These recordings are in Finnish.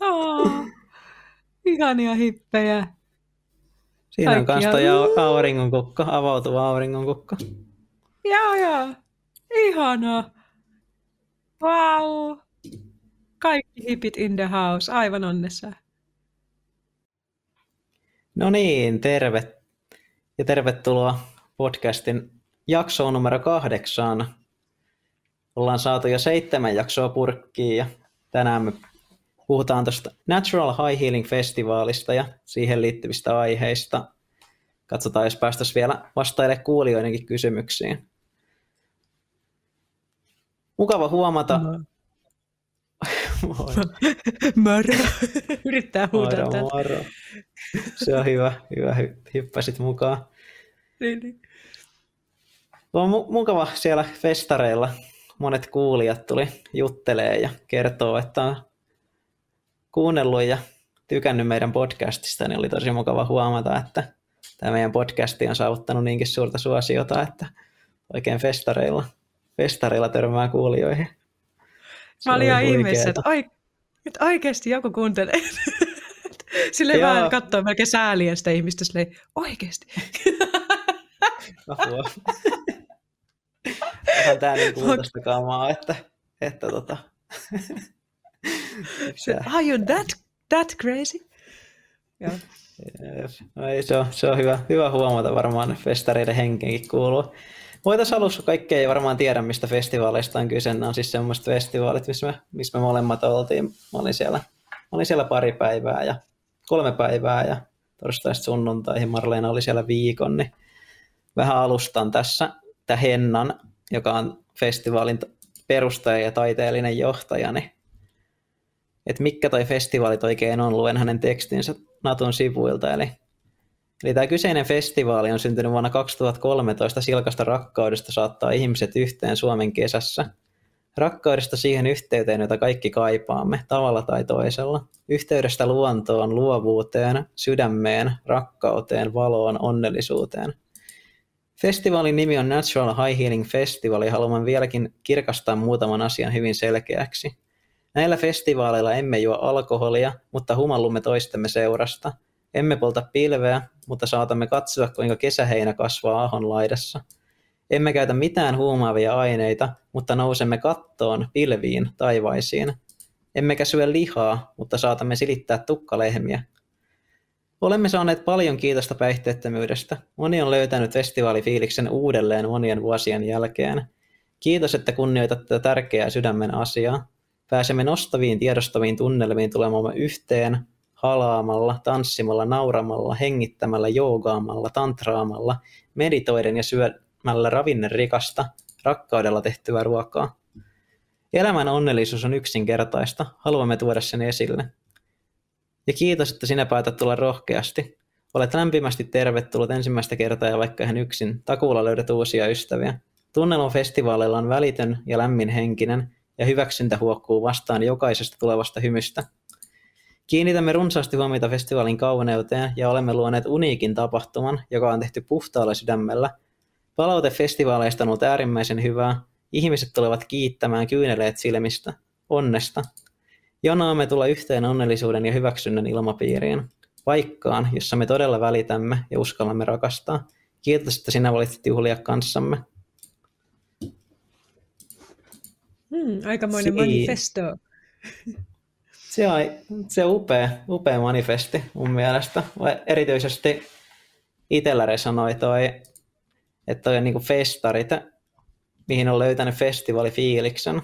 Oh, ihania hippejä. Siinä on Kaikkia. kans toi au- auringonkukko, avautuva auringonkukko. Joo, joo. Ihanaa. Wow. Kaikki hipit in the house. Aivan onnessa. No niin, terve ja tervetuloa podcastin jaksoon numero kahdeksan. Ollaan saatu jo seitsemän jaksoa purkkiin ja tänään me puhutaan tuosta Natural High Healing Festivaalista ja siihen liittyvistä aiheista. Katsotaan, jos päästäisiin vielä vastaille kuulijoidenkin kysymyksiin. Mukava huomata. Moi. Mörö. Yrittää huutaa Moro, moro. Se on hyvä, hyvä, hy- hyppäsit mukaan. Niin, niin. On mu- mukava siellä festareilla. Monet kuulijat tuli juttelee ja kertoo, että on kuunnellut ja tykännyt meidän podcastista, niin oli tosi mukava huomata, että tämä meidän podcasti on saavuttanut niinkin suurta suosiota, että oikein festareilla, festareilla törmää kuulijoihin. Se Mä olin oli ihan ihmeessä, että oi, nyt oikeasti joku kuuntelee. Silleen Joo. vähän katsoo melkein sääliä sitä ihmistä, silleen oikeasti. Onhan tää niin kultaista kamaa, että, että tota... Are you that, that crazy? Joo. No ei, se, on, se on hyvä, hyvä huomata varmaan festareiden henkenkin kuuluu. Voitaisiin alussa kaikkea ei varmaan tiedä, mistä festivaaleista on kyse. Nämä on siis semmoiset festivaalit, missä me, missä me molemmat oltiin. Mä olin, siellä, mä olin siellä pari päivää ja kolme päivää ja torstaista sunnuntaihin Marleena oli siellä viikon. Niin vähän alustan tässä tämä Hennan, joka on festivaalin perustaja ja taiteellinen johtaja, niin että mikä toi festivaalit oikein on, luen hänen tekstinsä Natun sivuilta. Eli, eli tämä kyseinen festivaali on syntynyt vuonna 2013 silkasta rakkaudesta saattaa ihmiset yhteen Suomen kesässä. Rakkaudesta siihen yhteyteen, jota kaikki kaipaamme, tavalla tai toisella. Yhteydestä luontoon, luovuuteen, sydämeen, rakkauteen, valoon, onnellisuuteen. Festivaalin nimi on Natural High Healing Festival ja haluan vieläkin kirkastaa muutaman asian hyvin selkeäksi. Näillä festivaaleilla emme juo alkoholia, mutta humallumme toistemme seurasta. Emme polta pilveä, mutta saatamme katsoa, kuinka kesäheinä kasvaa ahon laidassa. Emme käytä mitään huumaavia aineita, mutta nousemme kattoon, pilviin, taivaisiin. Emmekä syö lihaa, mutta saatamme silittää tukkalehmiä. Olemme saaneet paljon kiitosta päihteettömyydestä. Moni on löytänyt festivaalifiiliksen uudelleen monien vuosien jälkeen. Kiitos, että kunnioitatte tätä tärkeää sydämen asiaa. Pääsemme nostaviin tiedostaviin tunnelmiin tulemamme yhteen, halaamalla, tanssimalla, nauramalla, hengittämällä, joogaamalla, tantraamalla, meditoiden ja syömällä ravinnerikasta, rakkaudella tehtyä ruokaa. Elämän onnellisuus on yksinkertaista, haluamme tuoda sen esille. Ja kiitos, että sinä päätät tulla rohkeasti. Olet lämpimästi tervetullut ensimmäistä kertaa ja vaikka ihan yksin, takuulla löydät uusia ystäviä. Tunnelma festivaaleilla on välitön ja lämmin henkinen, ja hyväksyntä huokkuu vastaan jokaisesta tulevasta hymystä. Kiinnitämme runsaasti huomiota festivaalin kauneuteen ja olemme luoneet uniikin tapahtuman, joka on tehty puhtaalla sydämellä. Palaute festivaaleista on ollut äärimmäisen hyvää. Ihmiset tulevat kiittämään kyyneleet silmistä, onnesta. Jonaamme tulla yhteen onnellisuuden ja hyväksynnän ilmapiiriin, paikkaan, jossa me todella välitämme ja uskallamme rakastaa. Kiitos, että sinä valitsit juhlia kanssamme. Hmm, aikamoinen Si- manifesto. Se on, se on upea, upea manifesti mun mielestä. Erityisesti itsellä resonoi toi, että toi on niinku festarit, mihin on löytänyt festivaalifiiliksen.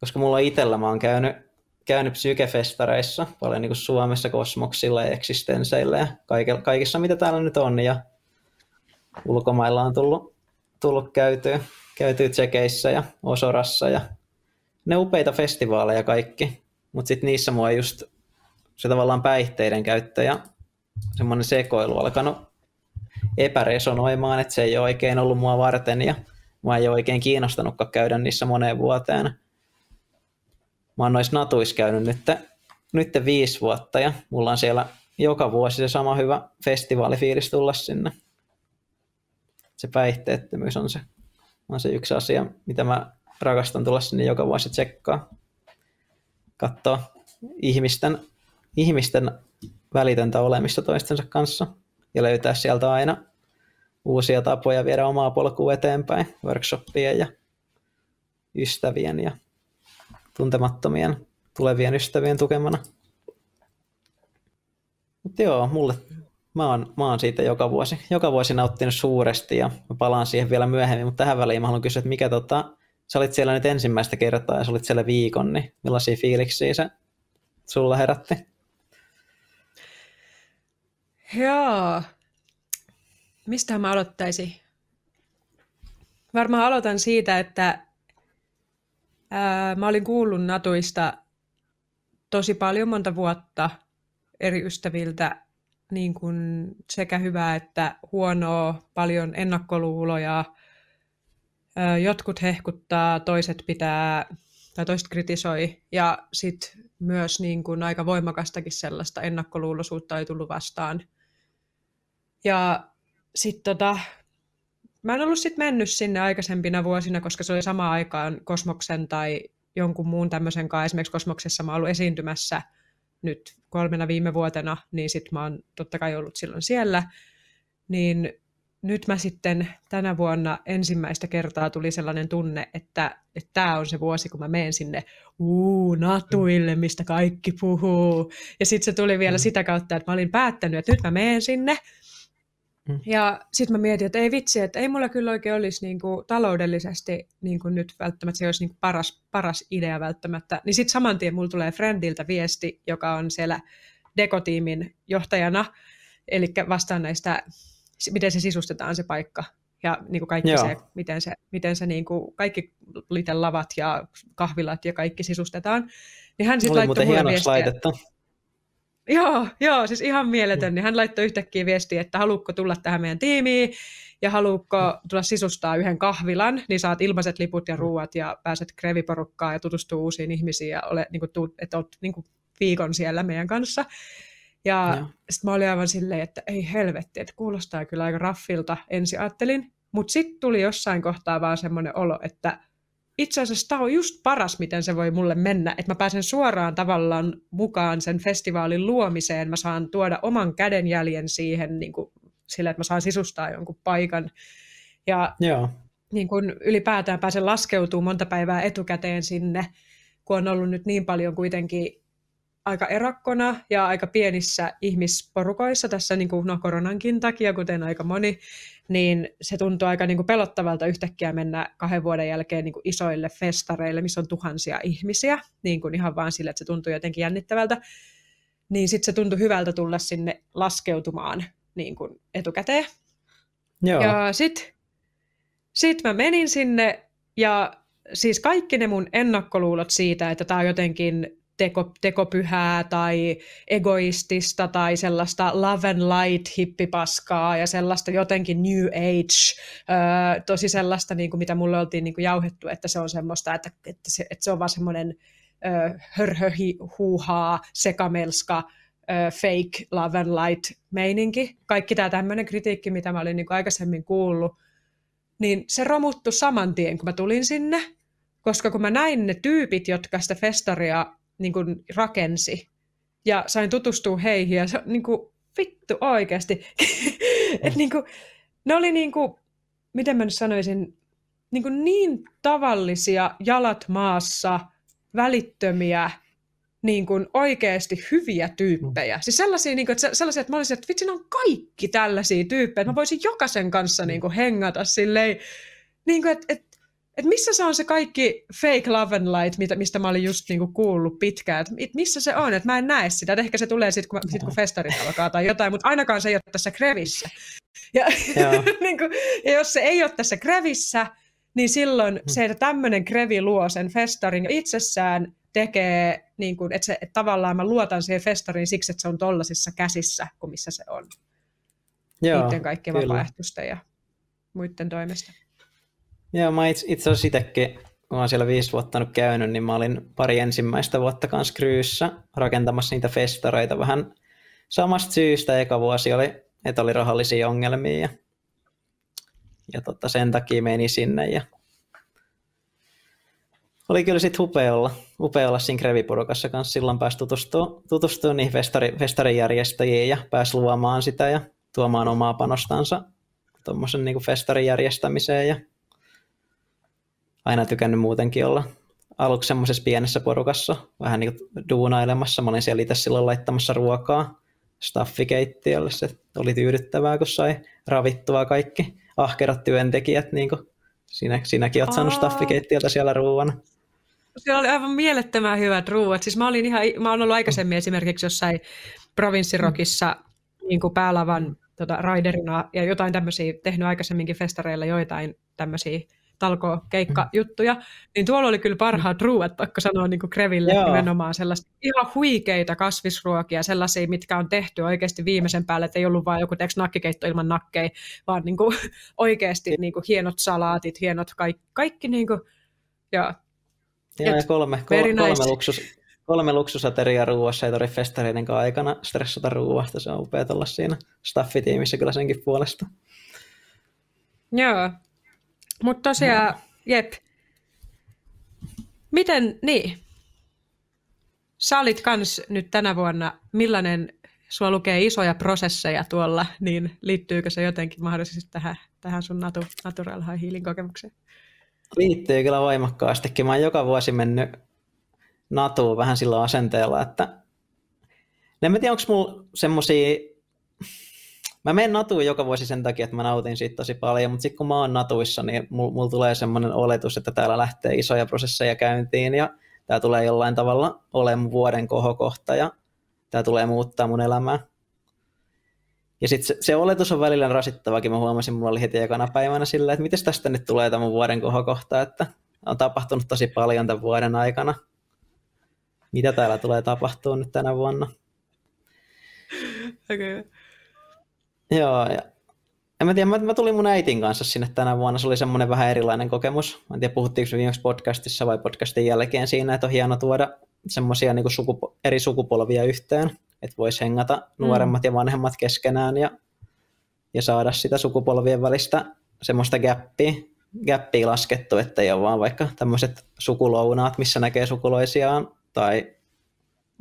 Koska mulla itsellä mä oon käynyt, käynyt psykefestareissa paljon niinku Suomessa kosmoksilla ja eksistenseillä ja kaikilla, kaikissa mitä täällä nyt on. Ja ulkomailla on tullut, tullut käytyä, käytyä tsekeissä ja Osorassa ja ne upeita festivaaleja kaikki, mutta sitten niissä mua just se tavallaan päihteiden käyttö ja semmoinen sekoilu alkanut epäresonoimaan, että se ei ole oikein ollut mua varten ja mua ei ole oikein kiinnostanutkaan käydä niissä moneen vuoteen. Mä oon noissa natuissa käynyt nyt, nyt viisi vuotta ja mulla on siellä joka vuosi se sama hyvä festivaalifiilis tulla sinne. Se päihteettömyys on se, on se yksi asia, mitä mä rakastan tulla sinne joka vuosi tsekkaa. katsoa ihmisten, ihmisten välitöntä olemista toistensa kanssa ja löytää sieltä aina uusia tapoja viedä omaa polkua eteenpäin workshoppien ja ystävien ja tuntemattomien tulevien ystävien tukemana. Mutta joo, mulle, mä oon, mä oon siitä joka vuosi, joka vuosi nauttinut suuresti ja mä palaan siihen vielä myöhemmin, mutta tähän väliin mä haluan kysyä, että mikä tota, sä olit siellä nyt ensimmäistä kertaa ja sä olit siellä viikon, niin millaisia fiiliksiä se sulla herätti? Joo. Mistä mä aloittaisin? Varmaan aloitan siitä, että ää, mä olin kuullut Natuista tosi paljon monta vuotta eri ystäviltä niin kuin sekä hyvää että huonoa, paljon ennakkoluuloja. Jotkut hehkuttaa, toiset pitää tai toiset kritisoi. Ja sitten myös niin kuin aika voimakastakin sellaista ennakkoluuloisuutta ei tullut vastaan. Ja sitten tota, mä en ollut sitten mennyt sinne aikaisempina vuosina, koska se oli samaan aikaan Kosmoksen tai jonkun muun tämmöisen kanssa. Esimerkiksi Kosmoksessa mä oon ollut esiintymässä nyt kolmena viime vuotena, niin sitten mä oon totta kai ollut silloin siellä. Niin nyt mä sitten tänä vuonna ensimmäistä kertaa tuli sellainen tunne, että tämä on se vuosi, kun mä menen sinne uu, natuille, mistä kaikki puhuu. Ja sitten se tuli vielä mm. sitä kautta, että mä olin päättänyt, että nyt mä menen sinne. Mm. Ja sitten mä mietin, että ei vitsi, että ei mulla kyllä oikein olisi niin kuin taloudellisesti niin kuin nyt välttämättä se olisi niin kuin paras, paras idea välttämättä. Niin sitten saman tien mulla tulee Friendiltä viesti, joka on siellä dekotiimin johtajana, eli vastaan näistä miten se sisustetaan se paikka ja niin kuin kaikki Joo. se, miten se, miten se niin kuin, kaikki lavat ja kahvilat ja kaikki sisustetaan. Niin hän sitten laittoi mulle viestiä. laitettu. Joo, joo, siis ihan mieletön. Niin hän laittoi yhtäkkiä viestiä, että haluatko tulla tähän meidän tiimiin ja haluatko tulla sisustaa yhden kahvilan, niin saat ilmaiset liput ja ruuat ja pääset kreviporukkaan ja tutustuu uusiin ihmisiin ja ole, niin kuin, että olet niin kuin, viikon siellä meidän kanssa. Ja sitten mä olin aivan silleen, että ei helvetti, että kuulostaa kyllä aika raffilta, ensin ajattelin. Mutta sitten tuli jossain kohtaa vaan semmoinen olo, että itse asiassa tämä on just paras, miten se voi mulle mennä, että mä pääsen suoraan tavallaan mukaan sen festivaalin luomiseen, mä saan tuoda oman kädenjäljen siihen niin kuin, sillä, että mä saan sisustaa jonkun paikan. Ja Joo. Niin kun ylipäätään pääsen laskeutumaan monta päivää etukäteen sinne, kun on ollut nyt niin paljon kuitenkin aika erakkona ja aika pienissä ihmisporukoissa tässä niin kuin, no, koronankin takia, kuten aika moni, niin se tuntuu aika niin kuin pelottavalta yhtäkkiä mennä kahden vuoden jälkeen niin kuin isoille festareille, missä on tuhansia ihmisiä, niin kuin ihan vaan sille, että se tuntuu jotenkin jännittävältä. Niin sitten se tuntui hyvältä tulla sinne laskeutumaan niin kuin etukäteen. Joo. Ja sitten sit mä menin sinne ja siis kaikki ne mun ennakkoluulot siitä, että tämä on jotenkin teko, tekopyhää tai egoistista tai sellaista love and light hippipaskaa ja sellaista jotenkin new age, öö, tosi sellaista, niin kuin mitä mulle oltiin niin kuin jauhettu, että se on semmoista, että, että, se, että se on vaan semmoinen öö, hörhöhi, huuhaa, sekamelska, öö, fake love and light meininki. Kaikki tämä tämmöinen kritiikki, mitä mä olin niin kuin aikaisemmin kuullut, niin se romuttu saman tien, kun mä tulin sinne, koska kun mä näin ne tyypit, jotka sitä festaria niin kuin rakensi. Ja sain tutustua heihin ja se niin kuin, vittu oikeasti. Et niin kuin, ne oli niin kuin, miten mä nyt sanoisin, niin, kuin niin tavallisia jalat maassa, välittömiä, niin kuin oikeasti hyviä tyyppejä. Siis sellaisia, niin kuin, että sellaisia, että mä olisin, että vitsi, ne on kaikki tällaisia tyyppejä, että mä voisin jokaisen kanssa niin kuin, hengata silleen, niin kuin, että, että että missä se on se kaikki fake love and light, mitä, mistä mä olin just niinku kuullut pitkään, että missä se on, että mä en näe sitä, että ehkä se tulee sitten, kun, sit, kun festarit alkaa tai jotain, mutta ainakaan se ei ole tässä krevissä. Ja, niin kuin, ja jos se ei ole tässä krevissä, niin silloin mm. se, että tämmöinen krevi luo sen festarin itsessään tekee, niin kuin, että, se, että tavallaan mä luotan siihen festariin siksi, että se on tollasissa käsissä kuin missä se on. Joo, Niiden kaikkien vapaaehtoisten ja muiden toimesta. Joo, mä itse, itse asiassa itsekin, kun olen siellä viisi vuotta nyt käynyt, niin mä olin pari ensimmäistä vuotta kanssa Kryyssä rakentamassa niitä festareita vähän samasta syystä. Eka vuosi oli, että oli rahallisia ongelmia ja, ja tota, sen takia meni sinne ja oli kyllä sitten upea olla, upea olla siinä Kreviporukassa kanssa. Silloin pääsi tutustua, tutustua niihin festari, festarijärjestäjiin ja pääsi luomaan sitä ja tuomaan omaa panostansa tuommoisen niin festarin järjestämiseen ja aina tykännyt muutenkin olla aluksi semmoisessa pienessä porukassa, vähän niin kuin duunailemassa. Mä olin siellä itse silloin laittamassa ruokaa staffikeittiölle. Se oli tyydyttävää, kun sai ravittua kaikki ahkerat työntekijät. Niin kuin sinä, sinäkin olet saanut staffikeittiöltä siellä ruoan. Siellä oli aivan mielettömän hyvät ruuat. Siis mä, olin ihan, mä olen ollut aikaisemmin esimerkiksi jossain provinssirokissa niin kuin päälavan tota, raiderina ja jotain tämmöisiä, tehnyt aikaisemminkin festareilla joitain tämmöisiä talko juttuja niin tuolla oli kyllä parhaat ruuat, pakko sanoa niin kuin Kreville Joo. nimenomaan sellaista ihan huikeita kasvisruokia, sellaisia, mitkä on tehty oikeasti viimeisen päälle, että ei ollut vain joku teks nakkikeitto ilman nakkeja, vaan niin kuin, oikeasti niin kuin hienot salaatit, hienot kaikki, kaikki niin kuin, ja, ja, ja kolme, kolme, kolme, luksus, kolme luksusateriaa ruuassa ei tarvitse festareiden aikana stressata ruuasta, se on upea olla siinä staffitiimissä kyllä senkin puolesta. Joo, mutta tosiaan, no. jep. Miten, niin. Sä olit kans nyt tänä vuonna, millainen, sua lukee isoja prosesseja tuolla, niin liittyykö se jotenkin mahdollisesti tähän, tähän sun natu, natural high healing kokemukseen? Liittyy kyllä voimakkaastikin. Mä oon joka vuosi mennyt natuun vähän sillä asenteella, että en tiedä, onko mulla semmosia Mä menen natuun joka vuosi sen takia, että mä nautin siitä tosi paljon, mutta sitten kun mä oon natuissa, niin mulla mul tulee semmoinen oletus, että täällä lähtee isoja prosesseja käyntiin ja tämä tulee jollain tavalla olemaan vuoden kohokohta ja tämä tulee muuttaa mun elämää. Ja sitten se, se, oletus on välillä rasittavakin. Mä huomasin, mulla oli heti ekana päivänä sillä, että miten tästä nyt tulee tämä vuoden kohokohta, että on tapahtunut tosi paljon tämän vuoden aikana. Mitä täällä tulee tapahtua nyt tänä vuonna? Okay. Joo, ja en mä tiedä, mä, mä, tulin mun äitin kanssa sinne tänä vuonna, se oli semmoinen vähän erilainen kokemus. Mä en tiedä, puhuttiinko viimeksi podcastissa vai podcastin jälkeen siinä, että on hieno tuoda semmoisia niin sukupo- eri sukupolvia yhteen, että voisi hengata mm. nuoremmat mm. ja vanhemmat keskenään ja, ja saada sitä sukupolvien välistä semmoista gappia, gappia laskettu, että ei ole vaan vaikka tämmöiset sukulounaat, missä näkee sukuloisiaan, tai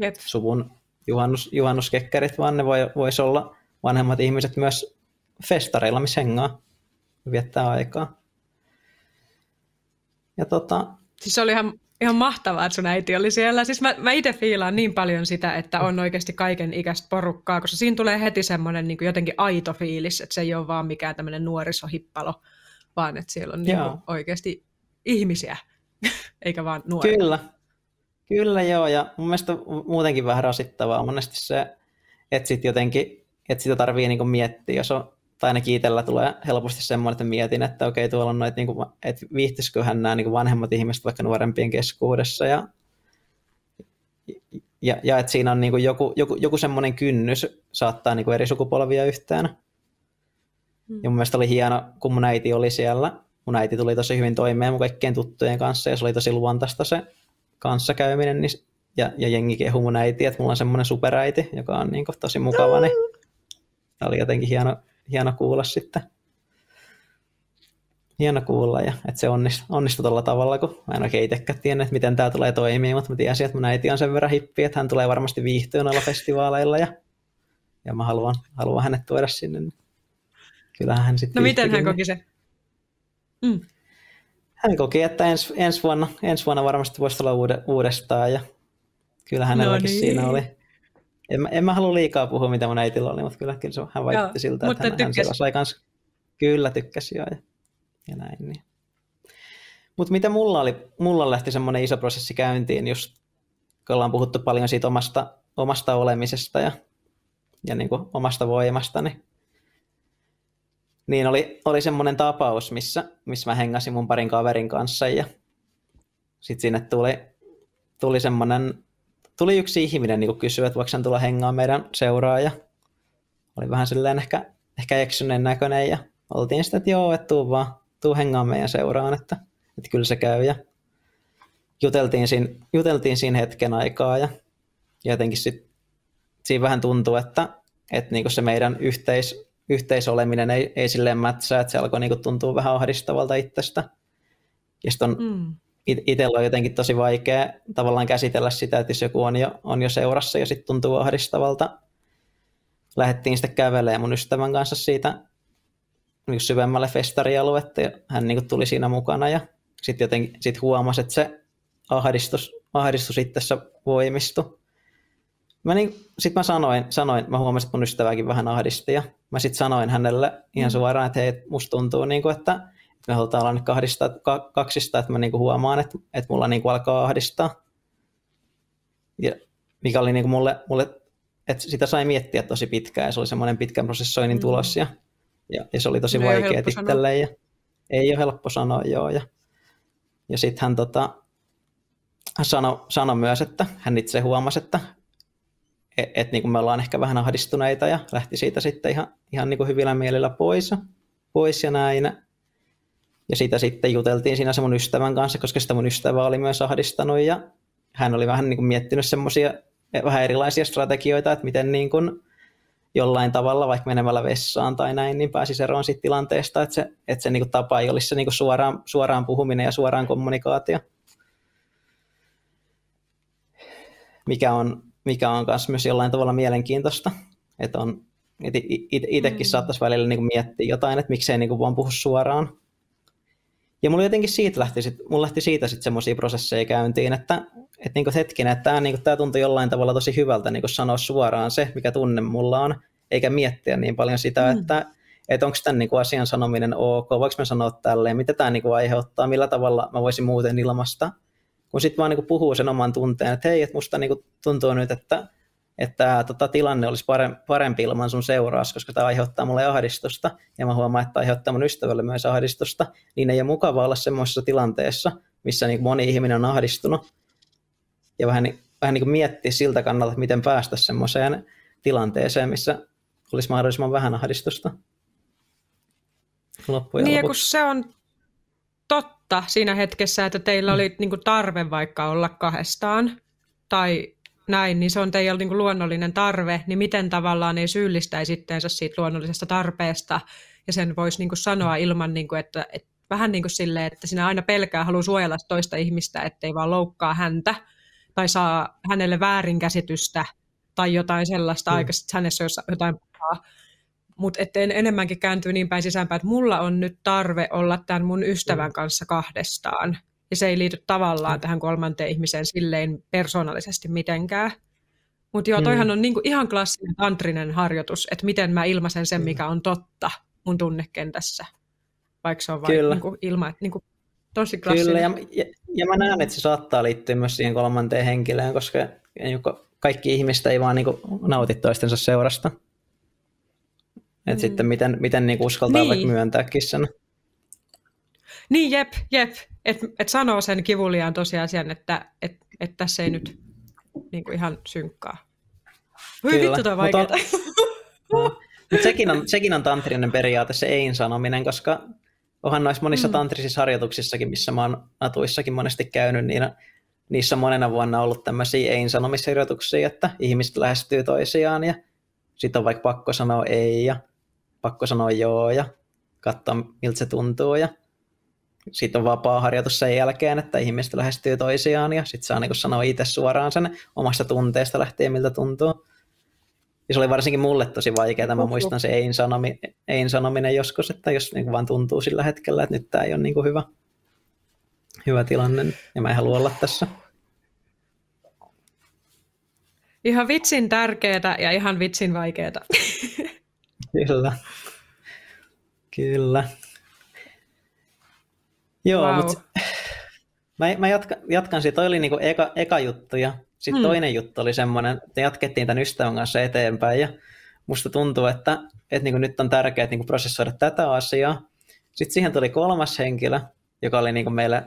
Jep. suvun juhannus, juhannuskekkerit, vaan ne voi, voisi olla vanhemmat ihmiset myös festareilla, missä hengaa, viettää aikaa. Ja tota... Siis se oli ihan, ihan mahtavaa, että sun äiti oli siellä. Siis mä, mä itse fiilaan niin paljon sitä, että on oikeasti kaiken ikäistä porukkaa, koska siinä tulee heti semmoinen niin jotenkin aito fiilis, että se ei ole vaan mikään tämmöinen nuorisohippalo, vaan että siellä on niin oikeasti ihmisiä, eikä vaan nuoria. Kyllä, Kyllä joo, ja mun mielestä muutenkin vähän rasittavaa monesti se, että sitten jotenkin että sitä tarvii niin kuin miettiä, jos on, tai ainakin itsellä tulee helposti semmoinen, että mietin, että okei, tuolla on noita, niin kuin, että viihtisiköhän nämä niin kuin vanhemmat ihmiset vaikka nuorempien keskuudessa, ja, ja, ja että siinä on niin kuin joku, joku, joku semmoinen kynnys saattaa niin kuin eri sukupolvia yhteen. Mm. Ja mun mielestä oli hieno, kun mun äiti oli siellä. Mun äiti tuli tosi hyvin toimeen mun kaikkien tuttujen kanssa, ja se oli tosi luontaista se kanssakäyminen, niin, ja, ja jengi kehu mun äiti, että mulla on semmoinen superäiti, joka on niin kuin tosi mukava, niin Tämä oli jotenkin hieno, hieno kuulla sitten. Hieno kuulla, ja että se onnistui, onnistui tuolla tavalla, kun mä en oikein itsekään tiennyt, että miten tämä tulee toimia, mutta mä tiesin, että mun äiti on sen verran hippi, että hän tulee varmasti viihtyä noilla festivaaleilla, ja, ja mä haluan, haluan hänet tuoda sinne. Niin kyllähän hän sitten No miten hän koki se? Mm. Hän koki, että ens, ensi, vuonna, ensi vuonna varmasti voisi tulla uude, uudestaan, ja kyllä hänelläkin no niin. siinä oli, en, en mä halua liikaa puhua, mitä mun äitillä oli, mutta kyllä, kyllä se, hän vaikutti joo, siltä, että hän, hän sai kans, kyllä tykkäsi jo ja, ja näin. Niin. Mutta mitä mulla oli, mulla lähti semmoinen iso prosessi käyntiin, just kun ollaan puhuttu paljon siitä omasta, omasta olemisesta ja, ja niin kuin omasta voimasta, niin, niin oli, oli semmoinen tapaus, missä, missä mä hengasin mun parin kaverin kanssa ja sitten sinne tuli, tuli semmoinen tuli yksi ihminen niin kysyä, että voiko hän tulla hengaan meidän seuraa ja oli vähän silleen ehkä, ehkä eksyneen näköinen ja oltiin sitten, että joo, että tuu vaan, tuu hengaan meidän seuraan, että, että kyllä se käy ja juteltiin siinä, juteltiin siinä hetken aikaa ja jotenkin sit, siinä vähän tuntuu, että, että niin se meidän yhteis, yhteisoleminen ei, ei silleen mätsää, että se alkoi niin tuntua vähän ahdistavalta itsestä. Ja sitten on mm. Itsellä on jotenkin tosi vaikea tavallaan käsitellä sitä, että jos joku on jo, on jo seurassa ja sitten tuntuu ahdistavalta. Lähdettiin sitten kävelemään mun ystävän kanssa siitä niin syvemmälle festarialuetta ja hän niin tuli siinä mukana ja sitten jotenkin sit huomasi, että se ahdistus, ahdistus itsessä voimistui. Mä niin, sitten mä sanoin, sanoin, mä huomasin, että mun ystäväkin vähän ahdisti ja mä sitten sanoin hänelle ihan mm. suoraan, että hei, musta tuntuu, niin kuin, että me halutaan olla nyt kahdista, kaksista, että mä niin kuin huomaan, että, että mulla niin kuin alkaa ahdistaa. Ja mikä oli niin kuin mulle, mulle, että sitä sai miettiä tosi pitkään ja se oli semmoinen pitkän prosessoinnin mm. tulos ja, ja, ja, se oli tosi vaikea itselleen ja ei ole helppo sanoa joo ja, ja sitten hän tota, sanoi sano myös, että hän itse huomasi, että et, et niin kuin me ollaan ehkä vähän ahdistuneita ja lähti siitä sitten ihan, ihan niin kuin hyvillä mielillä pois, pois ja näin. Ja siitä sitten juteltiin siinä se mun ystävän kanssa, koska sitä mun ystävä oli myös ahdistanut ja hän oli vähän niin kuin miettinyt semmoisia vähän erilaisia strategioita, että miten niin kuin jollain tavalla, vaikka menemällä vessaan tai näin, niin pääsisi eroon siitä tilanteesta, että se, että se niin kuin tapa ei olisi se niin kuin suoraan, suoraan puhuminen ja suoraan kommunikaatio. Mikä on, mikä on myös jollain tavalla mielenkiintoista, että on itsekin mm. saattaisi välillä niin kuin miettiä jotain, että miksei niin kuin vaan puhu suoraan, ja mulla jotenkin siitä lähti, sit, mulla lähti siitä sitten semmoisia prosesseja käyntiin, että, että niinku hetkinen, että tämä niinku, tuntui jollain tavalla tosi hyvältä niinku sanoa suoraan se, mikä tunne mulla on, eikä miettiä niin paljon sitä, mm. että, että onko tämän niinku asian sanominen ok, voiko mä sanoa tälleen, mitä tämä niinku aiheuttaa, millä tavalla mä voisin muuten ilmasta, kun sitten vaan niinku puhuu sen oman tunteen, että hei, että musta niinku tuntuu nyt, että että tota, tilanne olisi parempi ilman sun seuraus, koska tämä aiheuttaa mulle ahdistusta, ja mä huomaan, että aiheuttaa mun ystävälle myös ahdistusta, niin ei ole mukava olla semmoisessa tilanteessa, missä niin moni ihminen on ahdistunut, ja vähän, vähän niin kuin miettiä siltä kannalta, että miten päästä semmoiseen tilanteeseen, missä olisi mahdollisimman vähän ahdistusta. Loppujen niin, kun se on totta siinä hetkessä, että teillä oli niin kuin tarve vaikka olla kahdestaan, tai näin, niin se on teillä niin luonnollinen tarve, niin miten tavallaan ei syyllistäisi itteensä siitä luonnollisesta tarpeesta, ja sen voisi niin kuin sanoa ilman, niin kuin, että, että vähän niin kuin silleen, että sinä aina pelkää, haluaa suojella toista ihmistä, ettei vaan loukkaa häntä, tai saa hänelle väärinkäsitystä, tai jotain sellaista, mm. aikaisesti hänessä on jotain pahaa. Mutta en enemmänkin kääntyy niin päin sisäänpäin, että mulla on nyt tarve olla tämän mun ystävän mm. kanssa kahdestaan. Ja se ei liity tavallaan mm. tähän kolmanteen ihmiseen silleen persoonallisesti mitenkään. Mutta joo, toihan mm. on niinku ihan klassinen tantrinen harjoitus, että miten mä ilmaisen sen, mikä on totta mun tunnekentässä. Vaikka se on vain niinku ilma, niinku, tosi klassinen. Kyllä, ja, ja, ja mä näen, että se saattaa liittyä myös siihen kolmanteen henkilöön, koska kaikki ihmistä ei vaan niinku nauti toistensa seurasta. Et mm. sitten miten, miten niinku uskaltaa niin. vaikka myöntääkin sen. Niin, jep, jep. Että et sanoo sen kivuliaan tosiasian, että et, et tässä ei nyt niin kuin ihan synkkaa. Voi vittu, toi vaikeaa. Mutta Mut sekin, on, sekin on tantrinen periaate, se ei-sanominen, koska onhan noissa monissa mm. tantrisissa harjoituksissakin, missä mä oon natuissakin monesti käynyt, niin niissä on monena vuonna ollut tämmöisiä ei-sanomisharjoituksia, että ihmiset lähestyy toisiaan ja sitten on vaikka pakko sanoa ei ja pakko sanoa joo ja katsoa miltä se tuntuu ja sitten on vapaa harjoitus sen jälkeen, että ihmiset lähestyy toisiaan ja sitten saa niin sanoa itse suoraan sen omasta tunteesta lähtien, miltä tuntuu. Ja se oli varsinkin mulle tosi vaikeaa. Mä muistan se ei, sanomi, ei sanominen joskus, että jos niin vaan tuntuu sillä hetkellä, että nyt tämä ei ole niin hyvä, hyvä tilanne ja mä en halua olla tässä. Ihan vitsin tärkeää ja ihan vitsin vaikeaa. Kyllä. Kyllä. Joo, wow. mutta mä, mä jatka, jatkan siitä. Toi oli niinku eka, eka juttu ja sitten hmm. toinen juttu oli semmoinen, että jatkettiin tämän ystävän kanssa eteenpäin ja musta tuntuu, että, että niinku nyt on tärkeää niinku prosessoida tätä asiaa. Sitten siihen tuli kolmas henkilö, joka oli niinku meille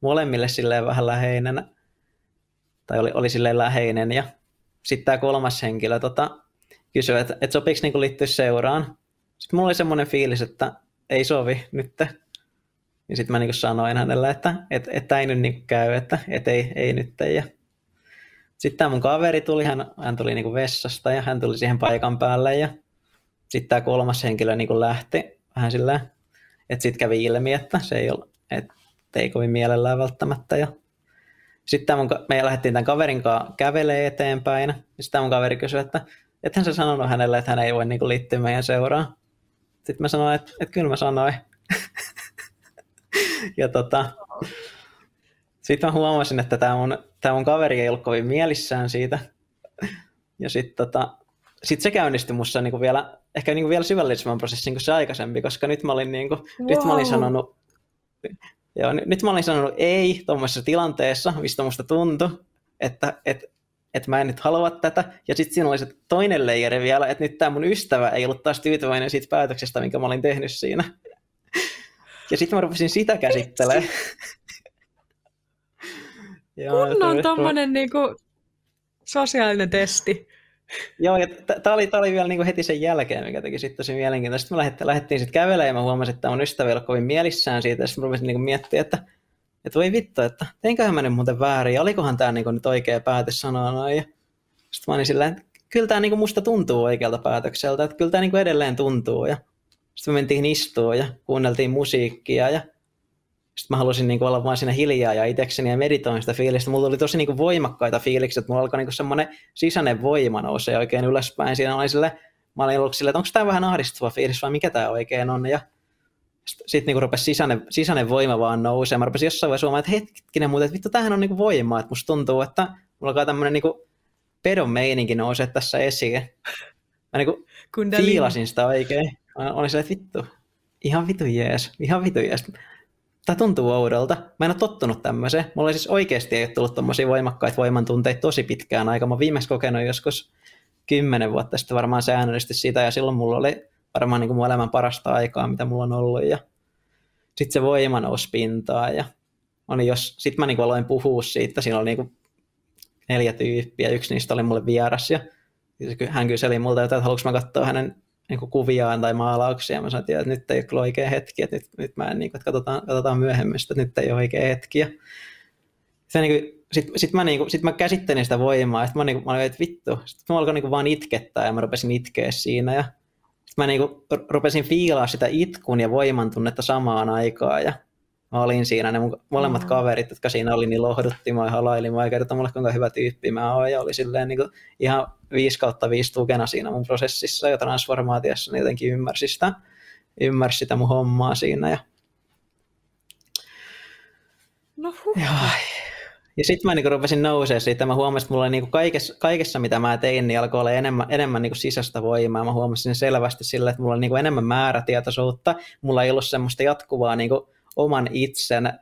molemmille silleen vähän läheinen, tai oli, oli silleen läheinen, ja sitten tämä kolmas henkilö tota, kysyi, että, että sopiiko niinku liittyä seuraan. Sitten mulla oli semmoinen fiilis, että ei sovi nyt, ja sitten mä niin sanoin hänelle, että et, et ei nyt niin käy, että et ei, ei nyt. Ja sitten tämä mun kaveri tuli, hän, hän tuli niin vessasta ja hän tuli siihen paikan päälle ja sitten tämä kolmas henkilö niin lähti vähän sillä, että sitten kävi ilmi, että se ei ole, että ei kovin mielellään välttämättä. Ja sitten mun, me lähdettiin tämän kaverin kanssa kävelee eteenpäin. Sitten mun kaveri kysyi, että ethän sä sanonut hänelle, että hän ei voi niinku liittyä meidän seuraan. Sitten mä sanoin, että, että kyllä mä sanoin. ja tota, sitten mä huomasin, että tämä mun, tää mun kaveri ei ollut kovin mielissään siitä. Ja sitten tota, sit se käynnisti musta niinku vielä, ehkä niinku vielä syvällisemmän prosessin kuin se aikaisempi, koska nyt mä olin, niinku, wow. nyt mä olin sanonut, joo, nyt mä olin sanonut ei tuommoisessa tilanteessa, mistä musta tuntui, että et, et mä en nyt halua tätä. Ja sitten siinä oli se toinen leijeri vielä, että nyt tämä mun ystävä ei ollut taas tyytyväinen siitä päätöksestä, minkä mä olin tehnyt siinä. Ja sitten mä rupesin sitä käsittelemään. Kunnon tommonen niinku sosiaalinen testi. Joo, ja tämä oli, oli vielä niinku heti sen jälkeen, mikä teki sitten tosi mielenkiintoista. Sitten me lähdettiin, lähdettiin sitten kävelemään ja mä huomasin, että mun ystävä ei kovin mielissään siitä. Ja sitten mä rupesin niinku miettiä, että, että voi vittu, että teinköhän mä nyt muuten väärin, ja olikohan tämä niinku nyt oikea päätös sanoa noin. Ja sitten mä olin silleen, että kyllä tämä niinku musta tuntuu oikealta päätökseltä, että kyllä tämä niinku edelleen tuntuu. Ja sitten me mentiin istuun ja kuunneltiin musiikkia ja sitten mä halusin niin kuin olla vaan siinä hiljaa ja itsekseni ja meditoin sitä fiilistä. Mulla oli tosi niin kuin voimakkaita fiiliksiä, että mulla alkoi niin kuin semmoinen sisäinen voima nousee oikein ylöspäin. Siinä oli sille, mä olin ollut silleen, että onko tämä vähän ahdistuva fiilis vai mikä tämä oikein on. Ja sitten sit niin rupesi sisäinen, sisäinen voima vaan nousee. Mä rupesin jossain vaiheessa huomaan, että hetkinen muuten, että vittu tämähän on niin kuin voimaa. Että musta tuntuu, että mulla alkaa tämmöinen niin kuin pedon meininki nousee tässä esiin. Mä niin kuin fiilasin sitä oikein. Olin silleen, että vittu, ihan vitu jees, ihan vitu jees tämä tuntuu oudolta. Mä en ole tottunut tämmöiseen. Mulla siis oikeasti ei tullut tommosia voimakkaita voimantunteita tosi pitkään aikaa. Mä viimeksi kokenut joskus kymmenen vuotta sitten varmaan säännöllisesti sitä, ja silloin mulla oli varmaan niin kuin mun elämän parasta aikaa, mitä mulla on ollut, ja sitten se voima nousi pintaan, ja oli jos, sitten mä niin kuin aloin puhua siitä, siinä oli niin kuin neljä tyyppiä, yksi niistä oli mulle vieras, ja hän kyseli multa jotain, että haluanko mä katsoa hänen niin kuin kuviaan tai maalauksia. Mä sanoin, että nyt ei ole oikea hetki, että nyt, nyt mä en, niin kuin, että katsotaan, katsotaan myöhemmin, että nyt ei ole oikea hetki. Se, niin sit, sit, mä, niin kuin, sit mä käsittelin sitä voimaa, että mä, niin kuin, mä olin, että vittu. Sitten mä alkoin niin kuin, vaan itkettää ja mä rupesin itkeä siinä. Ja sitten mä niin kuin, rupesin fiilaa sitä itkun ja voiman tunnetta samaan aikaan. Ja mä olin siinä, ne mun molemmat mm. kaverit, jotka siinä oli, niin lohdutti mua ja halaili mua ja kertoi mulle, kuinka hyvä tyyppi mä oon. Ja oli silleen niin kuin, ihan 5 kautta 5 tukena siinä mun prosessissa ja transformaatiossa, niin jotenkin ymmärsi sitä, ymmärsi sitä mun hommaa siinä. Ja... No huh. ja, ja sitten mä niinku rupesin nousee siitä, mä huomasin, että mulla niinku kaikessa, kaikessa, mitä mä tein, niin alkoi olla enemmän, enemmän niinku sisäistä voimaa. Mä huomasin selvästi sille, että mulla oli niinku enemmän määrätietoisuutta, mulla ei ollut semmoista jatkuvaa niinku oman itsen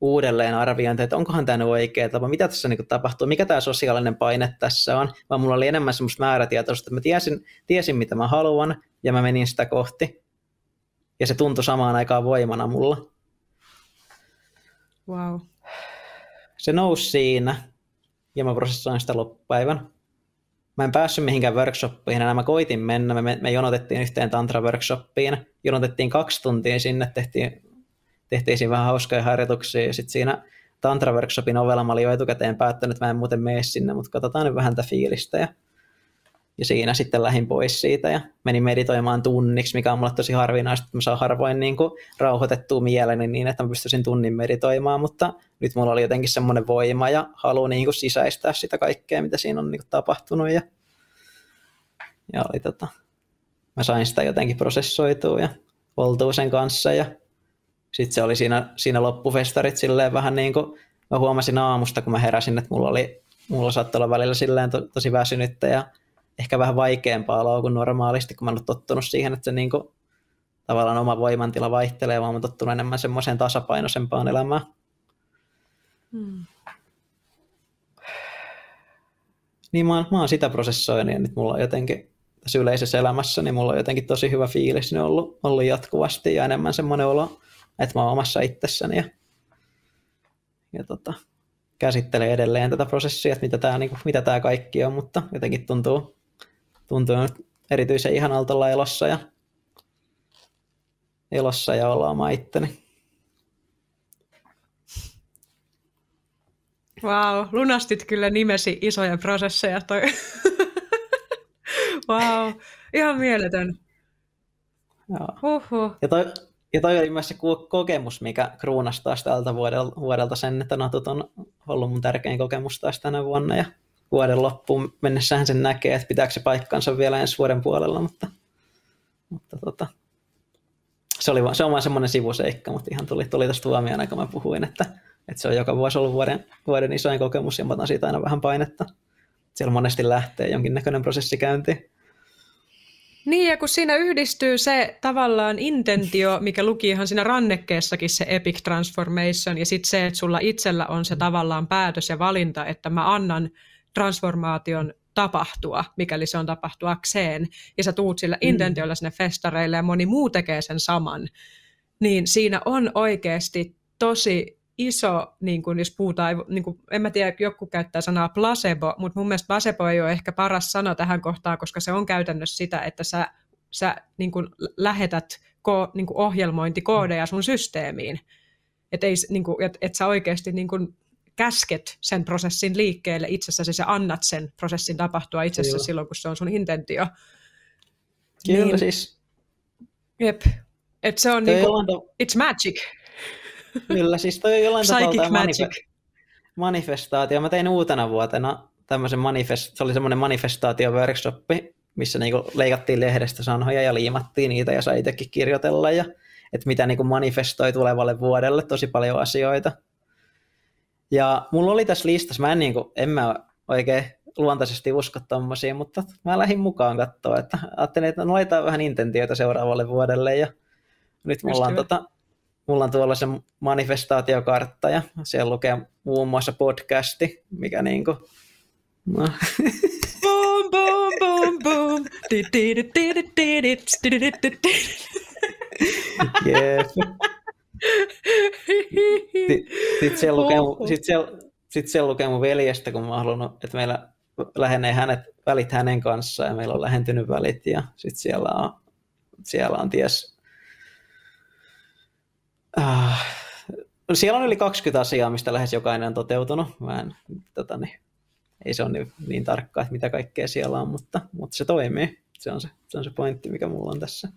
uudelleen arviointi, että onkohan tämä oikea tapa, mitä tässä niin tapahtuu, mikä tämä sosiaalinen paine tässä on, vaan mulla oli enemmän semmoista määrätietoisuutta, että mä tiesin, tiesin mitä mä haluan ja mä menin sitä kohti. Ja se tuntui samaan aikaan voimana mulla. Wow. Se nousi siinä ja mä prosessoin sitä loppupäivän. Mä en päässyt mihinkään workshoppiin enää, mä koitin mennä, me, me jonotettiin yhteen tantra-workshoppiin, jonotettiin kaksi tuntia sinne, tehtiin tehtiin siinä vähän hauskoja harjoituksia ja sitten siinä Tantra Workshopin ovella mä olin jo etukäteen päättänyt, että mä en muuten mene sinne, mutta katsotaan nyt vähän tätä fiilistä ja, ja siinä sitten lähdin pois siitä ja menin meditoimaan tunniksi, mikä on mulle tosi harvinaista, että mä saan harvoin niin kuin rauhoitettua mieleni niin, että mä pystyisin tunnin meditoimaan, mutta nyt mulla oli jotenkin semmoinen voima ja halu niin kuin sisäistää sitä kaikkea, mitä siinä on niin kuin tapahtunut ja, ja oli tota, mä sain sitä jotenkin prosessoitua ja oltua sen kanssa ja sitten se oli siinä, siinä loppufestarit silleen vähän niin kuin, mä huomasin aamusta, kun mä heräsin, että mulla, oli, mulla saattoi olla välillä silleen to, tosi väsynyttä ja ehkä vähän vaikeampaa oloa kuin normaalisti, kun mä oon tottunut siihen, että se niin kuin, tavallaan oma voimantila vaihtelee, vaan mä oon tottunut enemmän semmoiseen tasapainoisempaan elämään. Hmm. Niin mä oon, mä oon sitä prosessoinut ja nyt mulla on jotenkin tässä yleisessä elämässä, niin mulla on jotenkin tosi hyvä fiilis ne ollut, ollut jatkuvasti ja enemmän semmoinen olo, että mä oon omassa itsessäni ja, ja tota, käsittelen edelleen tätä prosessia, että mitä tämä niin mitä tää kaikki on, mutta jotenkin tuntuu, tuntuu nyt erityisen ihanalta olla elossa ja, elossa ja olla oma itteni. Wow, lunastit kyllä nimesi isoja prosesseja toi. wow, ihan mieletön. Joo. Huhhuh. Ja toi, ja toi oli myös se kokemus, mikä kruunasi taas tältä vuodelta, sen, että natut on ollut mun tärkein kokemus taas tänä vuonna ja vuoden loppuun mennessähän sen näkee, että pitääkö se paikkansa vielä ensi vuoden puolella, mutta, mutta tota, se, oli se on vaan semmoinen sivuseikka, mutta ihan tuli, tuli tuosta huomioon, kun mä puhuin, että, että se on joka vuosi ollut vuoden, vuoden isoin kokemus ja mä otan siitä aina vähän painetta. Siellä monesti lähtee jonkinnäköinen prosessi käyntiin. Niin, ja kun siinä yhdistyy se tavallaan intentio, mikä luki ihan siinä rannekkeessakin se Epic Transformation, ja sitten se, että sulla itsellä on se tavallaan päätös ja valinta, että mä annan transformaation tapahtua, mikäli se on tapahtuakseen, ja sä tuut sillä mm. intentiolla sinne festareille, ja moni muu tekee sen saman, niin siinä on oikeasti tosi iso, niin kun jos puhutaan, niin kun, en mä tiedä, joku käyttää sanaa placebo, mutta mun mielestä placebo ei ole ehkä paras sana tähän kohtaan, koska se on käytännössä sitä, että sä, sä niin kun lähetät ko, niin kun ohjelmointikoodeja sun systeemiin. Että niin et, et sä oikeasti niin kun käsket sen prosessin liikkeelle itsessäsi, sä annat sen prosessin tapahtua itsessä Kyllä. silloin, kun se on sun intentio. Kyllä niin, siis. Jep. Et se on niinku, it's magic. Kyllä, siis toi on jollain tavalla manif- manifestaatio. Mä tein uutena vuotena tämmöisen manifest, se oli semmoinen manifestaatio-workshoppi, missä niinku leikattiin lehdestä sanhoja ja liimattiin niitä ja sai itsekin kirjoitella ja että mitä niinku manifestoi tulevalle vuodelle, tosi paljon asioita. Ja mulla oli tässä listassa, mä en, niinku, en mä oikein luontaisesti usko tommosia, mutta mä lähdin mukaan katsoa, että ajattelin, että no laitetaan vähän intentioita seuraavalle vuodelle ja nyt mulla on tota, mulla on tuolla se manifestaatiokartta ja siellä lukee muun muassa podcasti, mikä niinku... No. boom, boom, boom, boom. Jep. Sitten siellä lukee, sit siellä, sit siellä lukee mun veljestä, kun mä halunnut, että meillä lähenee hänet, välit hänen kanssaan ja meillä on lähentynyt välit ja sitten siellä on, siellä on ties Uh, siellä on yli 20 asiaa, mistä lähes jokainen on toteutunut. Mä en, tota, niin, ei se ole niin, niin tarkkaa, että mitä kaikkea siellä on, mutta, mutta se toimii. Se on se, se on se pointti, mikä mulla on tässä.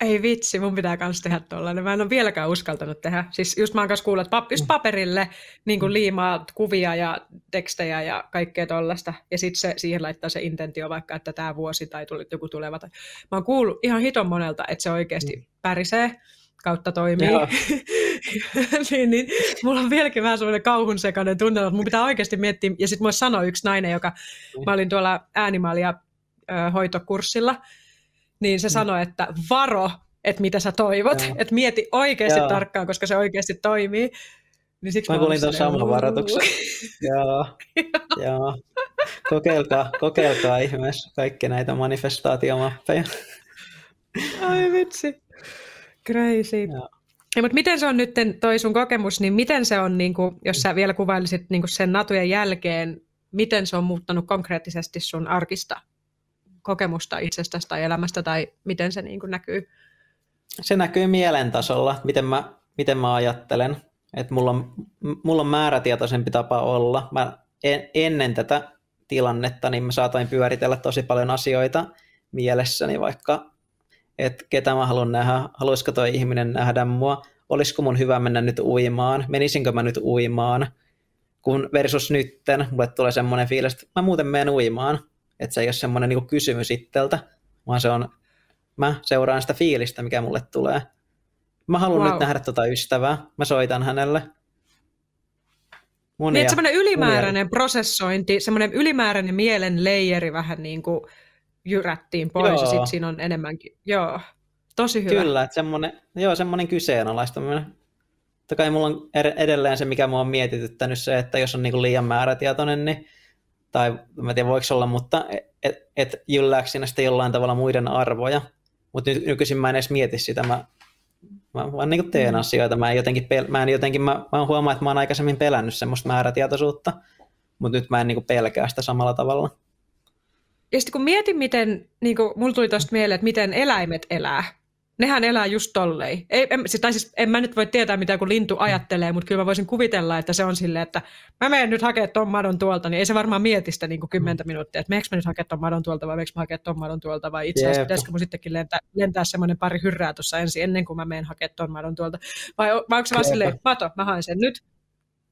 Ei vitsi, mun pitää myös tehdä tuollainen. Mä en ole vieläkään uskaltanut tehdä. Siis just mä oon kanssa kuullut, että pap, just paperille niin kuin liimaa kuvia ja tekstejä ja kaikkea tollasta. Ja sitten se, siihen laittaa se intentio vaikka, että tämä vuosi tai joku tuleva. Mä oon kuullut ihan hiton monelta, että se oikeasti mm. pärisee kautta toimii. niin, niin, mulla on vieläkin vähän semmoinen kauhun sekainen tunne, että mun pitää oikeasti miettiä, ja sitten mulle sanoi yksi nainen, joka, mm. mä olin tuolla äänimaalia hoitokurssilla, niin se mm. sanoi, että varo, että mitä sä toivot, Joo. että mieti oikeasti Joo. tarkkaan, koska se oikeasti toimii. Niin siksi mä kuulin tuon saman varoituksen. Joo. Joo. Kokeilkaa, kokeilkaa ihmeessä kaikki näitä manifestaatiomappeja. Ai vitsi. Crazy. Ja, mutta miten se on nyt toi sun kokemus, niin miten se on, niin kuin, jos sä vielä kuvailisit niin kuin sen natujen jälkeen, miten se on muuttanut konkreettisesti sun arkista kokemusta itsestäsi tai elämästä, tai miten se niin kuin näkyy? Se näkyy mielen tasolla, miten mä, miten mä ajattelen. Että mulla on, mulla on määrätietoisempi tapa olla. Mä en, ennen tätä tilannetta niin mä saatoin pyöritellä tosi paljon asioita mielessäni, vaikka että ketä mä haluan nähdä, haluaisiko toi ihminen nähdä mua, olisiko mun hyvä mennä nyt uimaan, menisinkö mä nyt uimaan, kun versus nytten mulle tulee semmoinen fiilis, että mä muuten menen uimaan, että se ei ole semmoinen niin kysymys itseltä, vaan se on, mä seuraan sitä fiilistä, mikä mulle tulee. Mä haluan wow. nyt nähdä tota ystävää, mä soitan hänelle. Monia, niin, semmoinen ylimääräinen monia. prosessointi, semmoinen ylimääräinen mielen leijeri vähän niin kuin jyrättiin pois joo. ja sitten siinä on enemmänkin, joo, tosi hyvä. Kyllä, että semmoinen, joo, semmoinen kyseenalaistaminen. Totta kai mulla on edelleen se, mikä mua on mietityttänyt se, että jos on niinku liian määrätietoinen, niin, tai mä tiedän voiko olla, mutta et, et jyllääkö siinä sitten jollain tavalla muiden arvoja. Mutta nyt, nykyisin mä en edes mieti sitä, mä, mä vaan niin teen mm. asioita, mä en jotenkin, pel- mä en jotenkin, mä, mä huomaan, että mä oon aikaisemmin pelännyt semmoista määrätietoisuutta, mutta nyt mä en niin pelkää sitä samalla tavalla. Ja sitten kun mietin, miten, niin kuin, mulla tuli tuosta mieleen, että miten eläimet elää, nehän elää just tollei. Ei, en, tai siis en mä nyt voi tietää, mitä kun lintu ajattelee, mutta kyllä mä voisin kuvitella, että se on silleen, että mä menen nyt hakemaan ton madon tuolta, niin ei se varmaan mieti sitä niin kuin kymmentä minuuttia, että meneekö mä nyt hakemaan ton madon tuolta vai meneekö mä hakemaan ton madon tuolta vai itse asiassa pitäisikö mun sittenkin lentää, lentää semmoinen pari hyrrää tuossa ensin ennen kuin mä menen hakemaan ton madon tuolta. Vai, vai onko se vaan silleen, mato, mä haen sen nyt,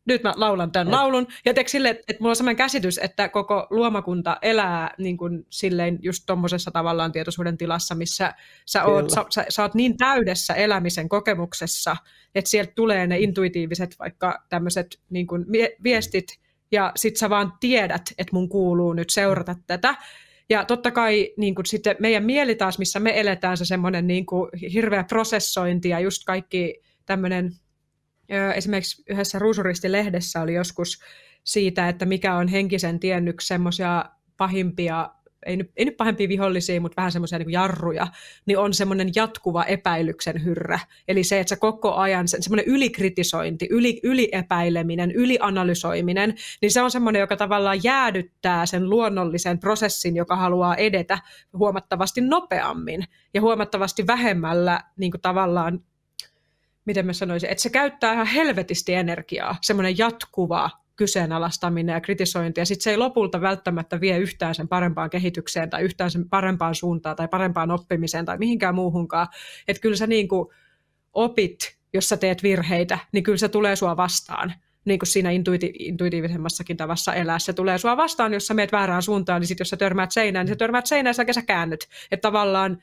nyt mä laulan tämän laulun. Ja teekö sille, että mulla on sellainen käsitys, että koko luomakunta elää niin kuin silleen just tuommoisessa tavallaan tietoisuuden tilassa, missä sä oot, sä, sä, sä oot niin täydessä elämisen kokemuksessa, että sieltä tulee ne intuitiiviset vaikka tämmöiset niin kuin viestit, ja sit sä vaan tiedät, että mun kuuluu nyt seurata tätä. Ja totta kai niin kuin sitten meidän mieli taas, missä me eletään, se semmoinen niin kuin hirveä prosessointi ja just kaikki tämmöinen esimerkiksi yhdessä Ruusuristi-lehdessä oli joskus siitä, että mikä on henkisen tiennyt semmoisia pahimpia, ei nyt, ei nyt pahempia vihollisia, mutta vähän semmoisia niin jarruja, niin on semmoinen jatkuva epäilyksen hyrrä. Eli se, että se koko ajan, se, semmoinen ylikritisointi, yli, yliepäileminen, ylianalysoiminen, niin se on semmoinen, joka tavallaan jäädyttää sen luonnollisen prosessin, joka haluaa edetä huomattavasti nopeammin ja huomattavasti vähemmällä niin kuin tavallaan miten mä sanoisin, että se käyttää ihan helvetisti energiaa, semmoinen jatkuva kyseenalaistaminen ja kritisointi, ja sitten se ei lopulta välttämättä vie yhtään sen parempaan kehitykseen tai yhtään sen parempaan suuntaan tai parempaan oppimiseen tai mihinkään muuhunkaan. Että kyllä sä niin kuin opit, jos sä teet virheitä, niin kyllä se tulee sua vastaan niin kuin siinä intuiti- intuitiivisemmassakin tavassa elää. Se tulee sua vastaan, jos sä meet väärään suuntaan, niin sitten jos sä törmäät seinään, niin sä törmäät seinään ja sä käännyt. Että tavallaan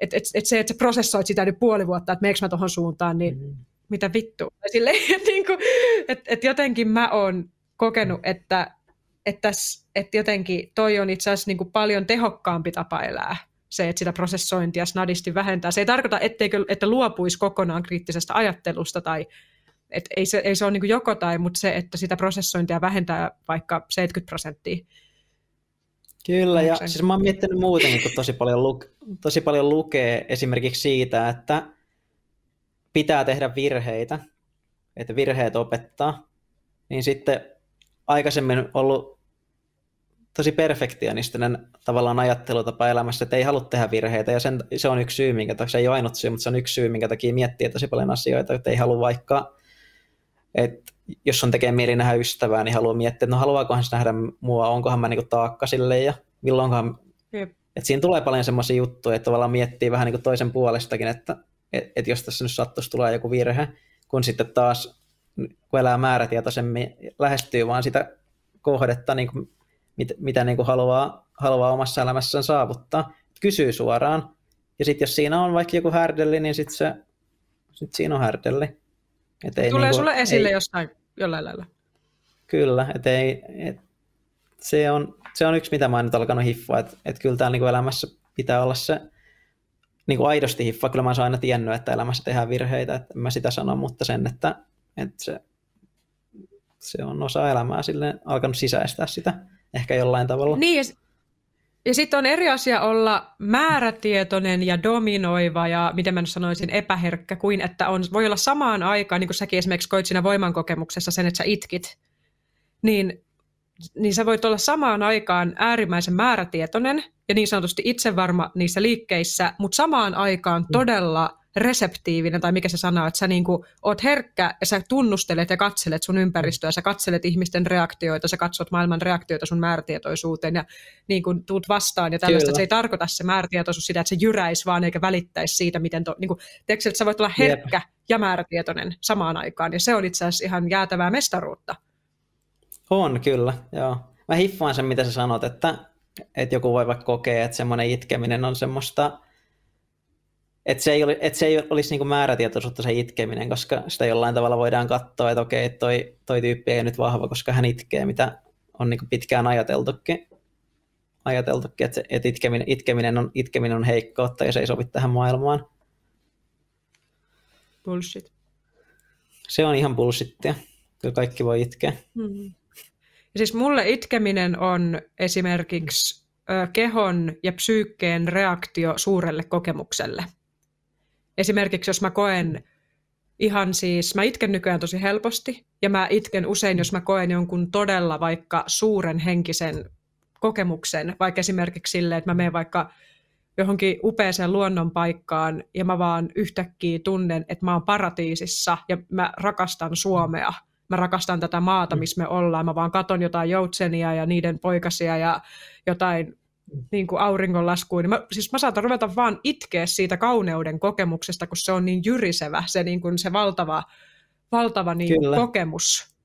että et, et se, että sä prosessoit sitä nyt puoli vuotta, että meneekö mä tuohon suuntaan, niin mm. mitä vittu. Sille, että niin et, et jotenkin mä oon kokenut, että, että, että jotenkin toi on itse asiassa niin kuin paljon tehokkaampi tapa elää se, että sitä prosessointia snadisti vähentää. Se ei tarkoita, etteikö, että luopuisi kokonaan kriittisestä ajattelusta tai et ei, se, ei se ole niin joko tai, mutta se, että sitä prosessointia vähentää vaikka 70 prosenttia, Kyllä, ja siis mä oon miettinyt muutenkin, kun tosi paljon, lu- tosi paljon lukee esimerkiksi siitä, että pitää tehdä virheitä, että virheet opettaa, niin sitten aikaisemmin ollut tosi perfektionistinen tavallaan ajattelutapa elämässä, että ei halua tehdä virheitä, ja sen, se on yksi syy, minkä takia, se ei ole ainut syy, mutta se on yksi syy, minkä takia miettii tosi paljon asioita, että ei halua vaikka, että jos on tekee mieli nähdä ystävää, niin haluaa miettiä, että no haluaakohan se nähdä mua, onkohan mä niinku taakka sille ja milloinkohan... Jep. Et siinä tulee paljon semmoisia juttuja, että tavallaan miettii vähän niinku toisen puolestakin, että et, et jos tässä nyt sattuisi tulee joku virhe, kun sitten taas kun elää määrätietoisemmin, lähestyy vaan sitä kohdetta, niin kuin, mit, mitä niin kuin haluaa, haluaa omassa elämässään saavuttaa. Kysyy suoraan. Ja sitten jos siinä on vaikka joku härdelli, niin sitten se, sit siinä on härdelli. Et ei Tulee niin kuin, sulle esille ei, jostain jollain lailla. Kyllä, et ei, et, se, on, se on yksi, mitä mä oon nyt alkanut hiffaa, että et kyllä täällä niin elämässä pitää olla se niin kuin aidosti hiffa. Kyllä mä oon aina tiennyt, että elämässä tehdään virheitä, että en mä sitä sano, mutta sen, että, että se, se on osa elämää silleen alkanut sisäistää sitä ehkä jollain tavalla. Niin, ja sitten on eri asia olla määrätietoinen ja dominoiva ja, miten mä sanoisin, epäherkkä, kuin että on, voi olla samaan aikaan, niin kuin säkin esimerkiksi koit siinä voimankokemuksessa sen, että sä itkit, niin, niin sä voit olla samaan aikaan äärimmäisen määrätietoinen ja niin sanotusti itsevarma niissä liikkeissä, mutta samaan aikaan mm. todella reseptiivinen, tai mikä se sanoo, että sä niin kuin oot herkkä ja sä tunnustelet ja katselet sun ympäristöä, sä katselet ihmisten reaktioita, sä katsot maailman reaktioita sun määrätietoisuuteen ja niin kuin tuut vastaan ja tällaista, se ei tarkoita se määrätietoisuus sitä, että se jyräisi vaan eikä välittäisi siitä, miten, to, niin kuin, että sä voit olla herkkä Jep. ja määrätietoinen samaan aikaan ja se on itse asiassa ihan jäätävää mestaruutta. On kyllä, joo. Mä hiffaan sen, mitä sä sanot, että, että joku voi vaikka kokea, että semmoinen itkeminen on semmoista että se ei, oli, että se ei olisi niin määrätietoisuutta se itkeminen, koska sitä jollain tavalla voidaan katsoa, että okei, toi, toi tyyppi ei nyt vahva, koska hän itkee, mitä on niin pitkään ajateltukin, ajateltukin että, että itkeminen, itkeminen, on, itkeminen on heikkoutta ja se ei sovi tähän maailmaan. Bullshit. Se on ihan bullshittia. Kyllä kaikki voi itkeä. Mm-hmm. Siis mulle itkeminen on esimerkiksi kehon ja psyykkeen reaktio suurelle kokemukselle – Esimerkiksi jos mä koen ihan siis, mä itken nykyään tosi helposti ja mä itken usein, jos mä koen jonkun todella vaikka suuren henkisen kokemuksen, vaikka esimerkiksi silleen, että mä menen vaikka johonkin upeeseen luonnon paikkaan ja mä vaan yhtäkkiä tunnen, että mä oon paratiisissa ja mä rakastan Suomea. Mä rakastan tätä maata, mm. missä me ollaan. Mä vaan katon jotain joutsenia ja niiden poikasia ja jotain niin kuin auringonlaskuun. Niin mä, siis mä saatan ruveta vaan itkeä siitä kauneuden kokemuksesta, kun se on niin jyrisevä, se, niin kuin se valtava, valtava niin kokemus.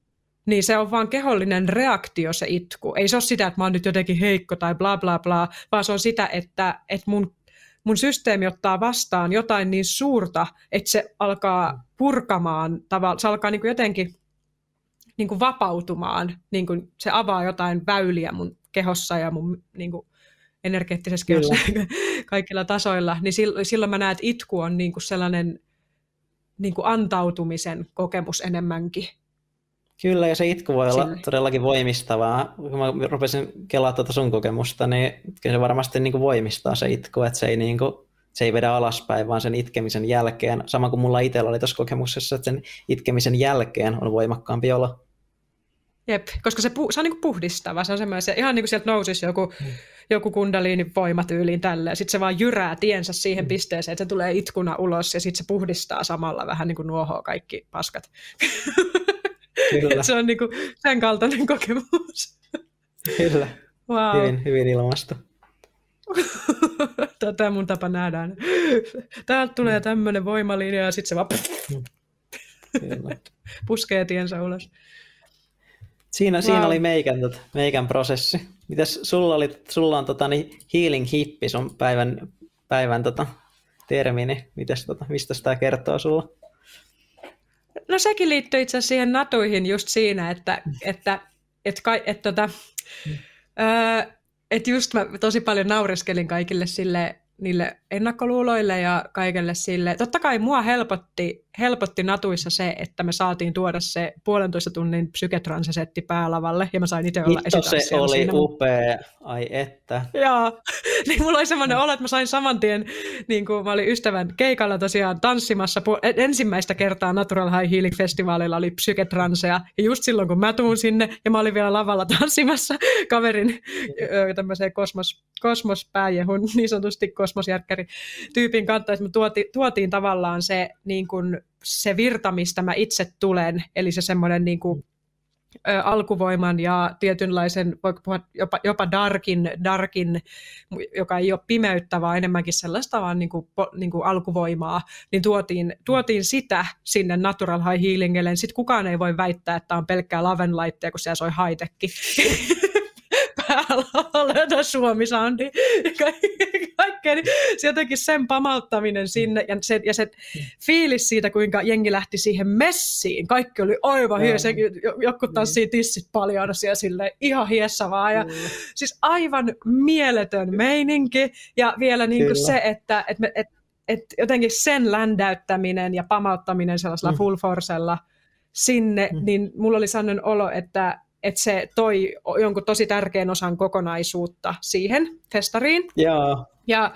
Niin se on vaan kehollinen reaktio se itku. Ei se ole sitä, että mä oon nyt jotenkin heikko tai bla bla bla, vaan se on sitä, että, että mun, mun systeemi ottaa vastaan jotain niin suurta, että se alkaa purkamaan, tavalla, se alkaa niin kuin jotenkin niin kuin vapautumaan, niin kuin se avaa jotain väyliä mun kehossa ja mun niin kuin energeettisessä kehossa kaikilla tasoilla, niin silloin mä näen, että itku on niin kuin sellainen niin kuin antautumisen kokemus enemmänkin. Kyllä, ja se itku voi olla Sille. todellakin voimistavaa. Kun mä rupesin kelaa tuota sun kokemusta, niin se varmasti niin kuin voimistaa se itku, että se ei, niin kuin, se ei vedä alaspäin, vaan sen itkemisen jälkeen, sama kuin mulla itsellä oli tuossa kokemuksessa, että sen itkemisen jälkeen on voimakkaampi olo. Jep, koska se, pu- se on niin kuin puhdistava, se on semmoinen, ihan niin kuin sieltä nousisi joku, mm. joku kundaliinin voima tyyliin tälle, ja sitten se vaan jyrää tiensä siihen mm. pisteeseen, että se tulee itkuna ulos, ja sitten se puhdistaa samalla vähän niin kuin nuohoa kaikki paskat. Kyllä. se on niin kuin sen kaltainen kokemus. Kyllä, wow. hyvin, hyvin ilmasto. Tätä mun tapa nähdään. Täältä tulee mm. tämmöinen voimalinja, ja sitten se vaan Kyllä. puskee tiensä ulos. Siinä, wow. siinä oli meikän, tot, meikän prosessi. Mitäs sulla, oli, sulla on tota, niin healing hippi sun päivän, päivän tota, termini. Mitäs, tota, mistä sitä kertoo sulla? No sekin liittyy itse asiassa siihen natuihin just siinä, että, että, että, että, että, että, että, että just mä tosi paljon naureskelin kaikille sille niille ennakkoluuloille ja kaikelle sille. Totta kai mua helpotti, helpotti natuissa se, että me saatiin tuoda se puolentoista tunnin psyketransesetti päälavalle ja mä sain itse olla Vittu, se oli siinä. upea, ai että. Joo, niin mulla oli semmoinen olo, että mä sain saman tien, niin kuin mä olin ystävän keikalla tosiaan tanssimassa, ensimmäistä kertaa Natural High Healing Festivalilla oli psyketranseja ja just silloin kun mä tuun sinne ja mä olin vielä lavalla tanssimassa kaverin tämmöiseen kosmos, kosmospääjehun, niin sanotusti kosmosjärkkäri tyypin kanssa, että me tuotiin, tavallaan se, niin kuin, se virta, mistä mä itse tulen, eli se semmoinen niin kuin, ö, alkuvoiman ja tietynlaisen, voiko puhua jopa, jopa darkin, darkin, joka ei ole pimeyttä, vaan enemmänkin sellaista vaan niin kuin, po, niin kuin alkuvoimaa, niin tuotiin, tuotiin sitä sinne Natural High Healingille. Sitten kukaan ei voi väittää, että on pelkkää lavenlaitteja, kun siellä soi high päällä Suomi-soundi kaikkea, niin se jotenkin sen pamauttaminen sinne ja se, ja se fiilis siitä, kuinka jengi lähti siihen messiin. Kaikki oli aivan hyvä, se, joku tanssii tissit paljon siellä sille ihan hiessavaa ja mm. siis aivan mieletön meininki ja vielä niin kuin se, että, että, me, että, että jotenkin sen ländäyttäminen ja pamauttaminen sellaisella mm. full forcella sinne, mm. niin mulla oli sellainen olo, että että se toi jonkun tosi tärkeän osan kokonaisuutta siihen festariin. Joo. Ja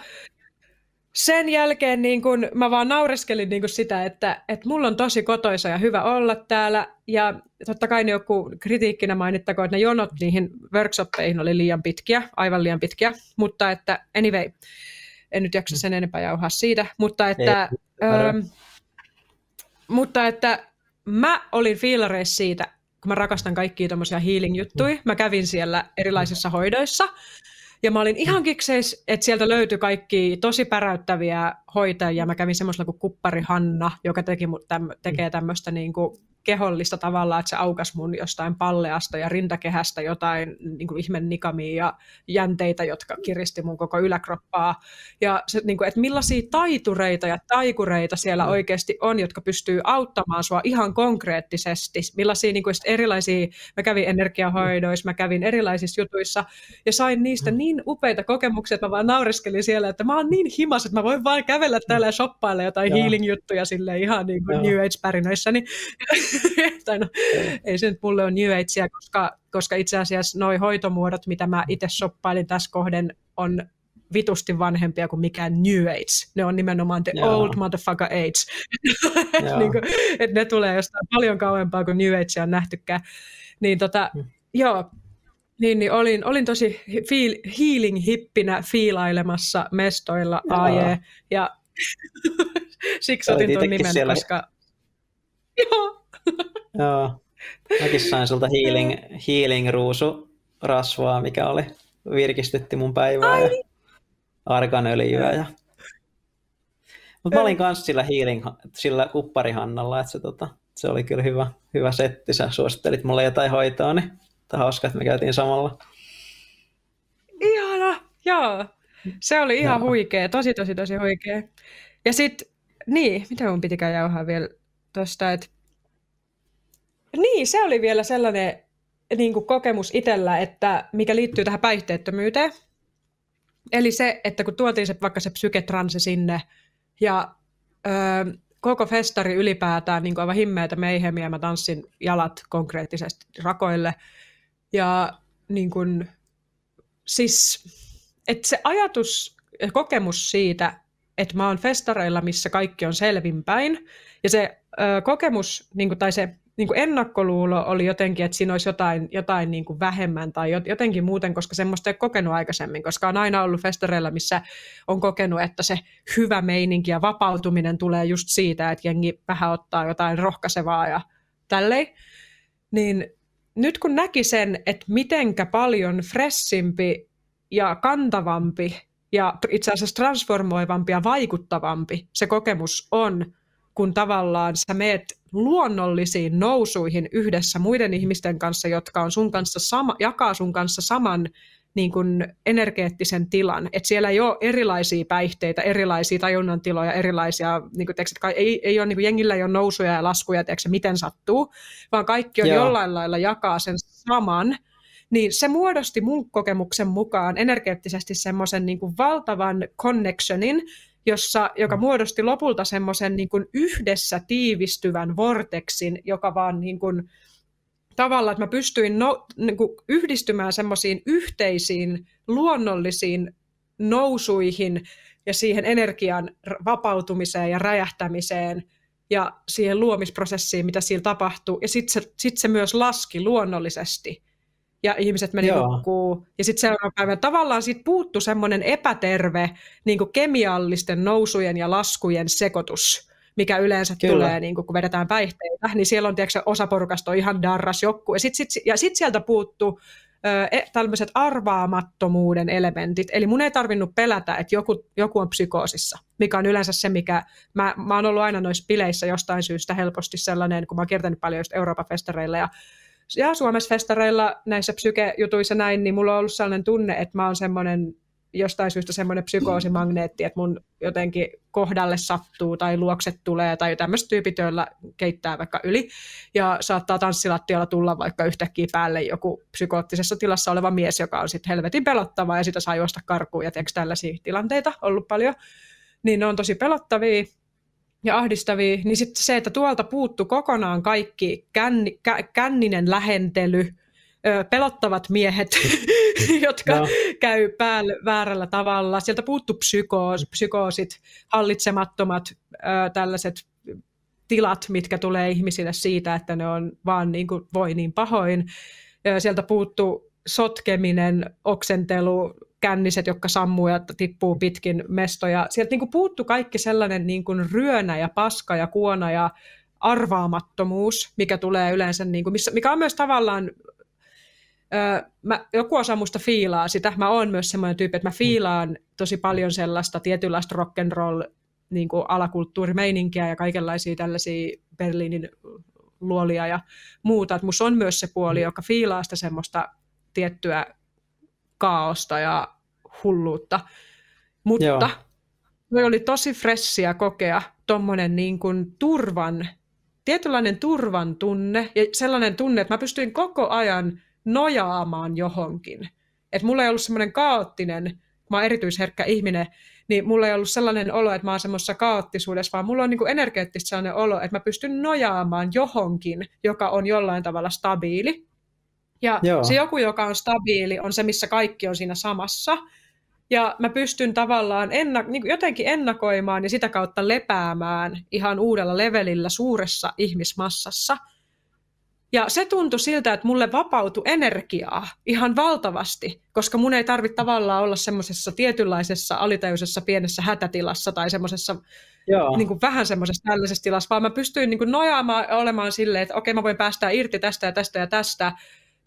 sen jälkeen niin kun, mä vaan naureskelin niin kun sitä, että, että mulla on tosi kotoisa ja hyvä olla täällä. Ja totta kai ne joku kritiikkinä mainittakoon, että ne jonot niihin workshoppeihin oli liian pitkiä, aivan liian pitkiä. Mutta että anyway, en nyt jaksa sen enempää jauhaa siitä. Mutta että, Ei, ähm, mutta että mä olin fiilareissa siitä, kun mä rakastan kaikkia tämmöisiä healing-juttuja. Mä kävin siellä erilaisissa hoidoissa. Ja mä olin ihan kikseis, että sieltä löytyi kaikki tosi päräyttäviä hoitajia. Mä kävin semmoisella kuin Kuppari Hanna, joka teki, täm, tekee tämmöistä niin kuin kehollista tavalla, että se aukas mun jostain palleasta ja rintakehästä jotain niin kuin ihmen nikamia ja jänteitä, jotka kiristi mun koko yläkroppaa. Ja se, niin kuin, että millaisia taitureita ja taikureita siellä mm. oikeasti on, jotka pystyy auttamaan sua ihan konkreettisesti. Millaisia niin kuin erilaisia, mä kävin energiahoidoissa, mä kävin erilaisissa jutuissa ja sain niistä mm. niin upeita kokemuksia, että mä vaan naureskelin siellä, että mä oon niin himas, että mä voin vaan kävellä täällä ja shoppailla jotain healing-juttuja sille ihan niin kuin New Age-pärinöissä. Niin tai no, ei se nyt mulle ole New Agea, koska, koska itse asiassa noi hoitomuodot, mitä mä itse shoppailin tässä kohden, on vitusti vanhempia kuin mikään New Age. Ne on nimenomaan the Joo. old motherfucker age. niin kuin, että ne tulee jostain paljon kauempaa kuin New Age on nähtykään. Niin tota, hmm. joo, Niin, niin olin, olin tosi feel, healing-hippinä fiilailemassa mestoilla AJ, ja siksi otin tuon nimen, siellä... koska... Joo. Joo. Mäkin sain sulta healing, healing ruusu rasvaa, mikä oli virkistytti mun päivää Ai. ja arganöljyä. Ja... Mutta mä olin kanssa sillä healing, sillä kupparihannalla, että se, tota, se oli kyllä hyvä, hyvä setti. Sä suosittelit mulle jotain hoitoa, niin hauska, että me käytiin samalla. Ihana, joo. Se oli ihan joo. huikea, tosi tosi tosi huikea. Ja sitten, niin, mitä mun pitikään jauhaa vielä tuosta, että niin, se oli vielä sellainen niin kuin kokemus itsellä, että mikä liittyy tähän päihteettömyyteen. Eli se, että kun tuotiin se, vaikka se psyketranse sinne ja öö, koko festari ylipäätään niin kuin aivan himmeitä meihemiä, mä tanssin jalat konkreettisesti rakoille. Ja niin kuin, siis, että se ajatus ja kokemus siitä, että mä oon festareilla, missä kaikki on selvinpäin, ja se ö, kokemus, niin kuin, tai se niin kuin ennakkoluulo oli jotenkin, että siinä olisi jotain, jotain niin kuin vähemmän tai jotenkin muuten, koska semmoista ei ole kokenut aikaisemmin, koska on aina ollut festareilla, missä on kokenut, että se hyvä meininki ja vapautuminen tulee just siitä, että jengi vähän ottaa jotain rohkaisevaa ja tälleen. Niin nyt kun näki sen, että mitenkä paljon fressimpi ja kantavampi ja itse asiassa transformoivampi ja vaikuttavampi se kokemus on, kun tavallaan sä meet luonnollisiin nousuihin yhdessä muiden ihmisten kanssa, jotka on sun kanssa sama, jakaa sun kanssa saman niin kuin energeettisen tilan. Että siellä ei ole erilaisia päihteitä, erilaisia tajunnantiloja, erilaisia, niin kuin, teeksi, ei, ei ole, niin kuin, jengillä ei ole nousuja ja laskuja, teeksi, miten sattuu, vaan kaikki on Joo. jollain lailla jakaa sen saman, niin se muodosti mun kokemuksen mukaan energeettisesti semmoisen niin valtavan connectionin, jossa, joka mm. muodosti lopulta semmoisen niin yhdessä tiivistyvän vorteksin, joka vaan niin kuin, tavallaan, että mä pystyin no, niin kuin yhdistymään semmoisiin yhteisiin luonnollisiin nousuihin ja siihen energian vapautumiseen ja räjähtämiseen ja siihen luomisprosessiin, mitä siellä tapahtui. Ja sitten se, sit se myös laski luonnollisesti ja ihmiset meni nukkuu. Ja sitten seuraava päivä tavallaan siitä puuttu semmoinen epäterve niin kuin kemiallisten nousujen ja laskujen sekoitus, mikä yleensä Kyllä. tulee, niin kuin, kun vedetään päihteitä, niin siellä on tiedätkö, osa porukasta on ihan darras jokku. Ja sitten sit, ja sit sieltä puuttu ö, tällaiset arvaamattomuuden elementit. Eli mun ei tarvinnut pelätä, että joku, joku on psykoosissa, mikä on yleensä se, mikä... Mä, mä oon ollut aina noissa bileissä jostain syystä helposti sellainen, kun mä oon kiertänyt paljon just Euroopan festareilla ja ja Suomessa festareilla näissä psykejutuissa näin, niin mulla on ollut sellainen tunne, että mä oon semmoinen jostain syystä semmoinen psykoosimagneetti, että mun jotenkin kohdalle sattuu tai luokset tulee tai tämmöiset tyypit, joilla keittää vaikka yli. Ja saattaa tanssilattialla tulla vaikka yhtäkkiä päälle joku psykoottisessa tilassa oleva mies, joka on sitten helvetin pelottava ja sitä saa juosta karkuun. Ja tällaisia tilanteita ollut paljon, niin ne on tosi pelottavia ja ahdistavia, niin sitten se, että tuolta puuttu kokonaan kaikki känni, kä, känninen lähentely, ö, pelottavat miehet, jotka no. käy päällä väärällä tavalla. Sieltä puuttu psykoos, psykoosit, hallitsemattomat ö, tällaiset tilat, mitkä tulee ihmisille siitä, että ne on vaan niin kuin voi niin pahoin. Sieltä puuttu sotkeminen, oksentelu, känniset, jotka sammuu ja tippuu pitkin mestoja. Sieltä niin kuin puuttu kaikki sellainen niin kuin ryönä ja paska ja kuona ja arvaamattomuus, mikä tulee yleensä, niin kuin, missä, mikä on myös tavallaan Öö, mä, joku osa musta fiilaa sitä. Mä oon myös semmoinen tyyppi, että mä fiilaan tosi paljon sellaista tietynlaista rock'n'roll niin kuin alakulttuurimeininkiä ja kaikenlaisia tällaisia Berliinin luolia ja muuta. Että musta on myös se puoli, joka fiilaa sitä semmoista tiettyä kaaosta ja hulluutta. Mutta Joo. oli tosi fressiä kokea tuommoinen niin kuin turvan, tietynlainen turvan tunne ja sellainen tunne, että mä pystyin koko ajan nojaamaan johonkin. Että mulla ei ollut semmoinen kaoottinen, mä oon erityisherkkä ihminen, niin mulla ei ollut sellainen olo, että mä oon semmoisessa kaoottisuudessa, vaan mulla on niin kuin energeettisesti sellainen olo, että mä pystyn nojaamaan johonkin, joka on jollain tavalla stabiili. Ja Joo. se joku, joka on stabiili, on se, missä kaikki on siinä samassa. Ja mä pystyn tavallaan ennak- niin jotenkin ennakoimaan ja sitä kautta lepäämään ihan uudella levelillä suuressa ihmismassassa. Ja se tuntui siltä, että mulle vapautui energiaa ihan valtavasti, koska mun ei tarvitse tavallaan olla semmoisessa tietynlaisessa alitajuisessa pienessä hätätilassa tai semmoisessa niin kuin vähän semmoisessa tällaisessa tilassa, vaan mä pystyin niin kuin nojaamaan olemaan silleen, että okei mä voin päästää irti tästä ja tästä ja tästä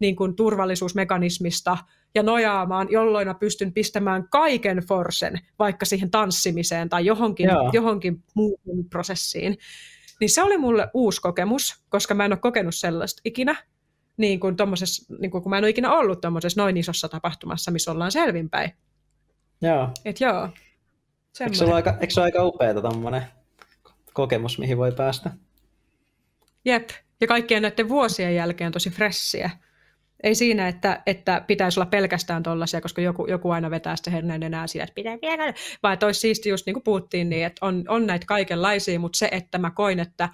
niin kuin turvallisuusmekanismista ja nojaamaan, jolloin mä pystyn pistämään kaiken forsen vaikka siihen tanssimiseen tai johonkin, johonkin muuhun prosessiin. Niin se oli mulle uusi kokemus, koska mä en ole kokenut sellaista ikinä, niin kuin niin kuin, kun mä en ole ikinä ollut tuommoisessa noin isossa tapahtumassa, missä ollaan selvinpäin. Joo. Et joo. Eikö se ole aika, eikö se ole aika upeata tommonen kokemus, mihin voi päästä? Jep, ja kaikkien näiden vuosien jälkeen tosi fressiä. Ei siinä, että, että pitäisi olla pelkästään tollaisia, koska joku, joku aina vetää sitä herneen enää siitä, että pitää vielä, vaan että olisi siisti just niin kuin puhuttiin, niin että on, on näitä kaikenlaisia, mutta se, että mä koin, että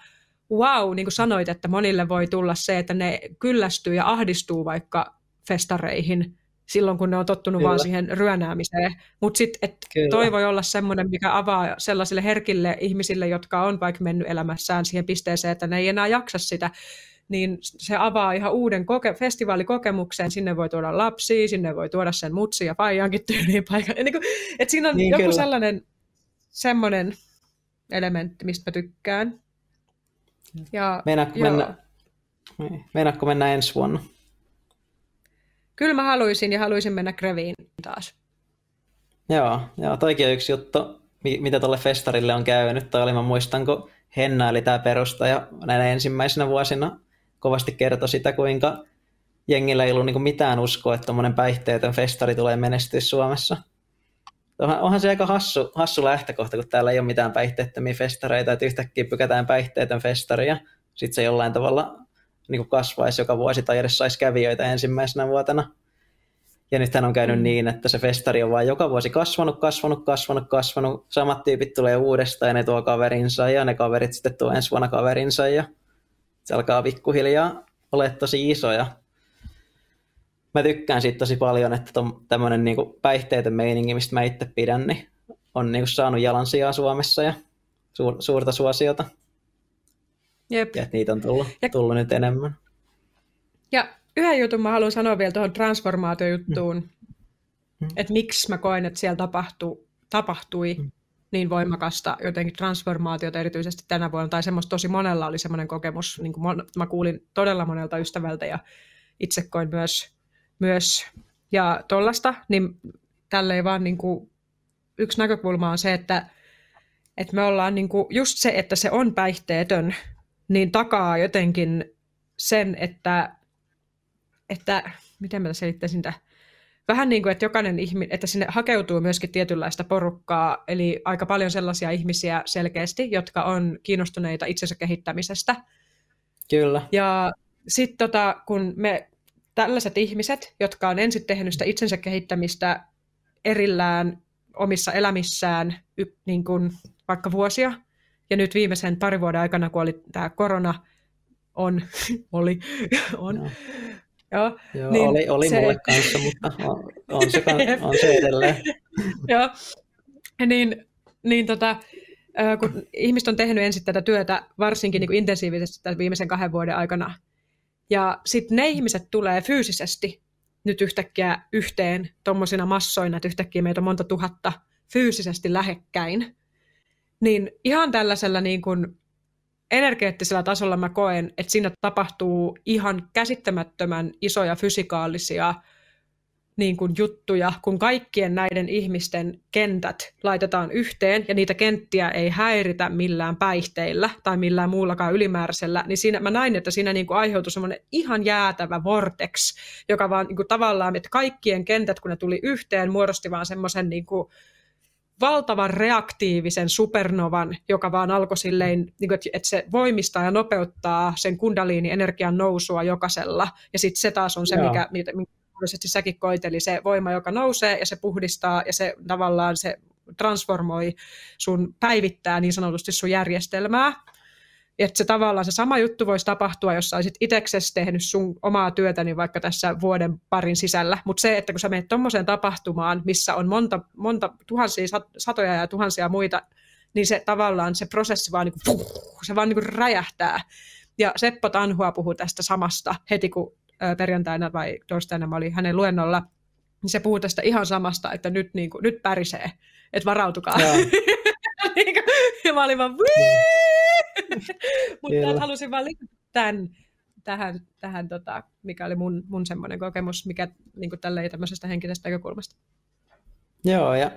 wow, niin kuin sanoit, että monille voi tulla se, että ne kyllästyy ja ahdistuu vaikka festareihin silloin, kun ne on tottunut Kyllä. vaan siihen ryönäämiseen. Mutta sitten, toi voi olla semmoinen, mikä avaa sellaisille herkille ihmisille, jotka on vaikka mennyt elämässään siihen pisteeseen, että ne ei enää jaksa sitä niin se avaa ihan uuden koke- festivaalikokemuksen. Sinne voi tuoda lapsia, sinne voi tuoda sen mutsi ja faijankin tyyliin paikan. Niin kuin, että siinä on niin, joku kyllä. sellainen semmoinen elementti, mistä mä tykkään. Ja, Meinaatko, mennä, meinaatko mennä ensi vuonna? Kyllä mä haluaisin ja haluaisin mennä Greviin taas. Joo, joo toikin on yksi juttu, mitä tuolle festarille on käynyt. Tai oli, mä muistan, kun Henna eli tämä perustaja näinä ensimmäisenä vuosina kovasti kertoi sitä, kuinka jengillä ei ollut niin mitään uskoa, että tuommoinen päihteetön festari tulee menestyä Suomessa. Onhan se aika hassu, hassu lähtökohta, kun täällä ei ole mitään päihteettömiä festareita, että yhtäkkiä pykätään päihteetön festari ja sitten se jollain tavalla niin kuin kasvaisi joka vuosi tai edes saisi kävijöitä ensimmäisenä vuotena. Ja nythän on käynyt mm. niin, että se festari on vaan joka vuosi kasvanut, kasvanut, kasvanut, kasvanut. Samat tyypit tulee uudestaan ja ne tuo kaverinsa ja ne kaverit sitten tuo ensi vuonna kaverinsa ja se alkaa pikkuhiljaa olla tosi iso ja mä tykkään siitä tosi paljon, että tämmöinen niinku päihteetön meiningi, mistä mä itse pidän, niin on niinku saanut jalansijaa Suomessa ja suur, suurta suosiota. Jep. Ja että niitä on tullut, ja, tullut nyt enemmän. Ja yhden jutun mä haluan sanoa vielä tuohon transformaatiojuttuun, mm. mm. että miksi mä koen, että siellä tapahtui, tapahtui mm niin voimakasta jotenkin transformaatiota erityisesti tänä vuonna, tai semmoista tosi monella oli semmoinen kokemus, niin kuin mä kuulin todella monelta ystävältä ja itse koin myös, myös. Ja tollasta, niin tälleen vaan niin kuin, yksi näkökulma on se, että, että me ollaan niin kuin, just se, että se on päihteetön, niin takaa jotenkin sen, että, että miten mä selittäisin sitä, vähän niin kuin, että jokainen ihminen, että sinne hakeutuu myöskin tietynlaista porukkaa, eli aika paljon sellaisia ihmisiä selkeästi, jotka on kiinnostuneita itsensä kehittämisestä. Kyllä. Ja sitten tota, kun me tällaiset ihmiset, jotka on ensin tehnyt sitä itsensä kehittämistä erillään omissa elämissään niin kuin vaikka vuosia, ja nyt viimeisen parin vuoden aikana, kun oli tämä korona, on, oli, on, no. Joo, Joo niin oli, oli se... mulle kanssa, mutta on, on, se, on se edelleen. Joo, niin, niin tota, kun ihmiset on tehnyt ensin tätä työtä varsinkin niin kuin intensiivisesti tämän viimeisen kahden vuoden aikana, ja sitten ne ihmiset tulee fyysisesti nyt yhtäkkiä yhteen tuommoisina massoina, että yhtäkkiä meitä on monta tuhatta fyysisesti lähekkäin, niin ihan tällaisella niin kuin energeettisellä tasolla mä koen, että siinä tapahtuu ihan käsittämättömän isoja fysikaalisia niin kuin juttuja, kun kaikkien näiden ihmisten kentät laitetaan yhteen ja niitä kenttiä ei häiritä millään päihteillä tai millään muullakaan ylimääräisellä, niin siinä mä näin, että siinä niin kuin aiheutui semmoinen ihan jäätävä vortex, joka vaan niin kuin tavallaan, että kaikkien kentät, kun ne tuli yhteen, muodosti vaan semmoisen niin kuin valtavan reaktiivisen supernovan, joka vaan alkoi silleen, niin kuin, että se voimistaa ja nopeuttaa sen kundaliini-energian nousua jokaisella. Ja sitten se taas on se, Joo. mikä, mikä säkin koit, eli se voima, joka nousee ja se puhdistaa ja se tavallaan se transformoi sun, päivittää niin sanotusti sun järjestelmää että se tavallaan se sama juttu voisi tapahtua, jos olisit itseksesi tehnyt sun omaa työtäni vaikka tässä vuoden parin sisällä, mutta se, että kun sä menet tuommoiseen tapahtumaan, missä on monta, monta tuhansia, satoja ja tuhansia muita, niin se tavallaan se prosessi vaan, niin kuin, puh, se vaan niin kuin räjähtää. Ja Seppo Tanhua puhui tästä samasta heti, kun perjantaina vai torstaina mä olin hänen luennolla, niin se puhuu tästä ihan samasta, että nyt, niin kuin, nyt pärisee, että varautukaa. Niinku, ja mä olin vaan, mutta halusin vaan lisätä tämän tähän, tähän tota, mikä oli mun, mun semmoinen kokemus, mikä niin kuin tälleen tämmöisestä henkisestä näkökulmasta. Joo, ja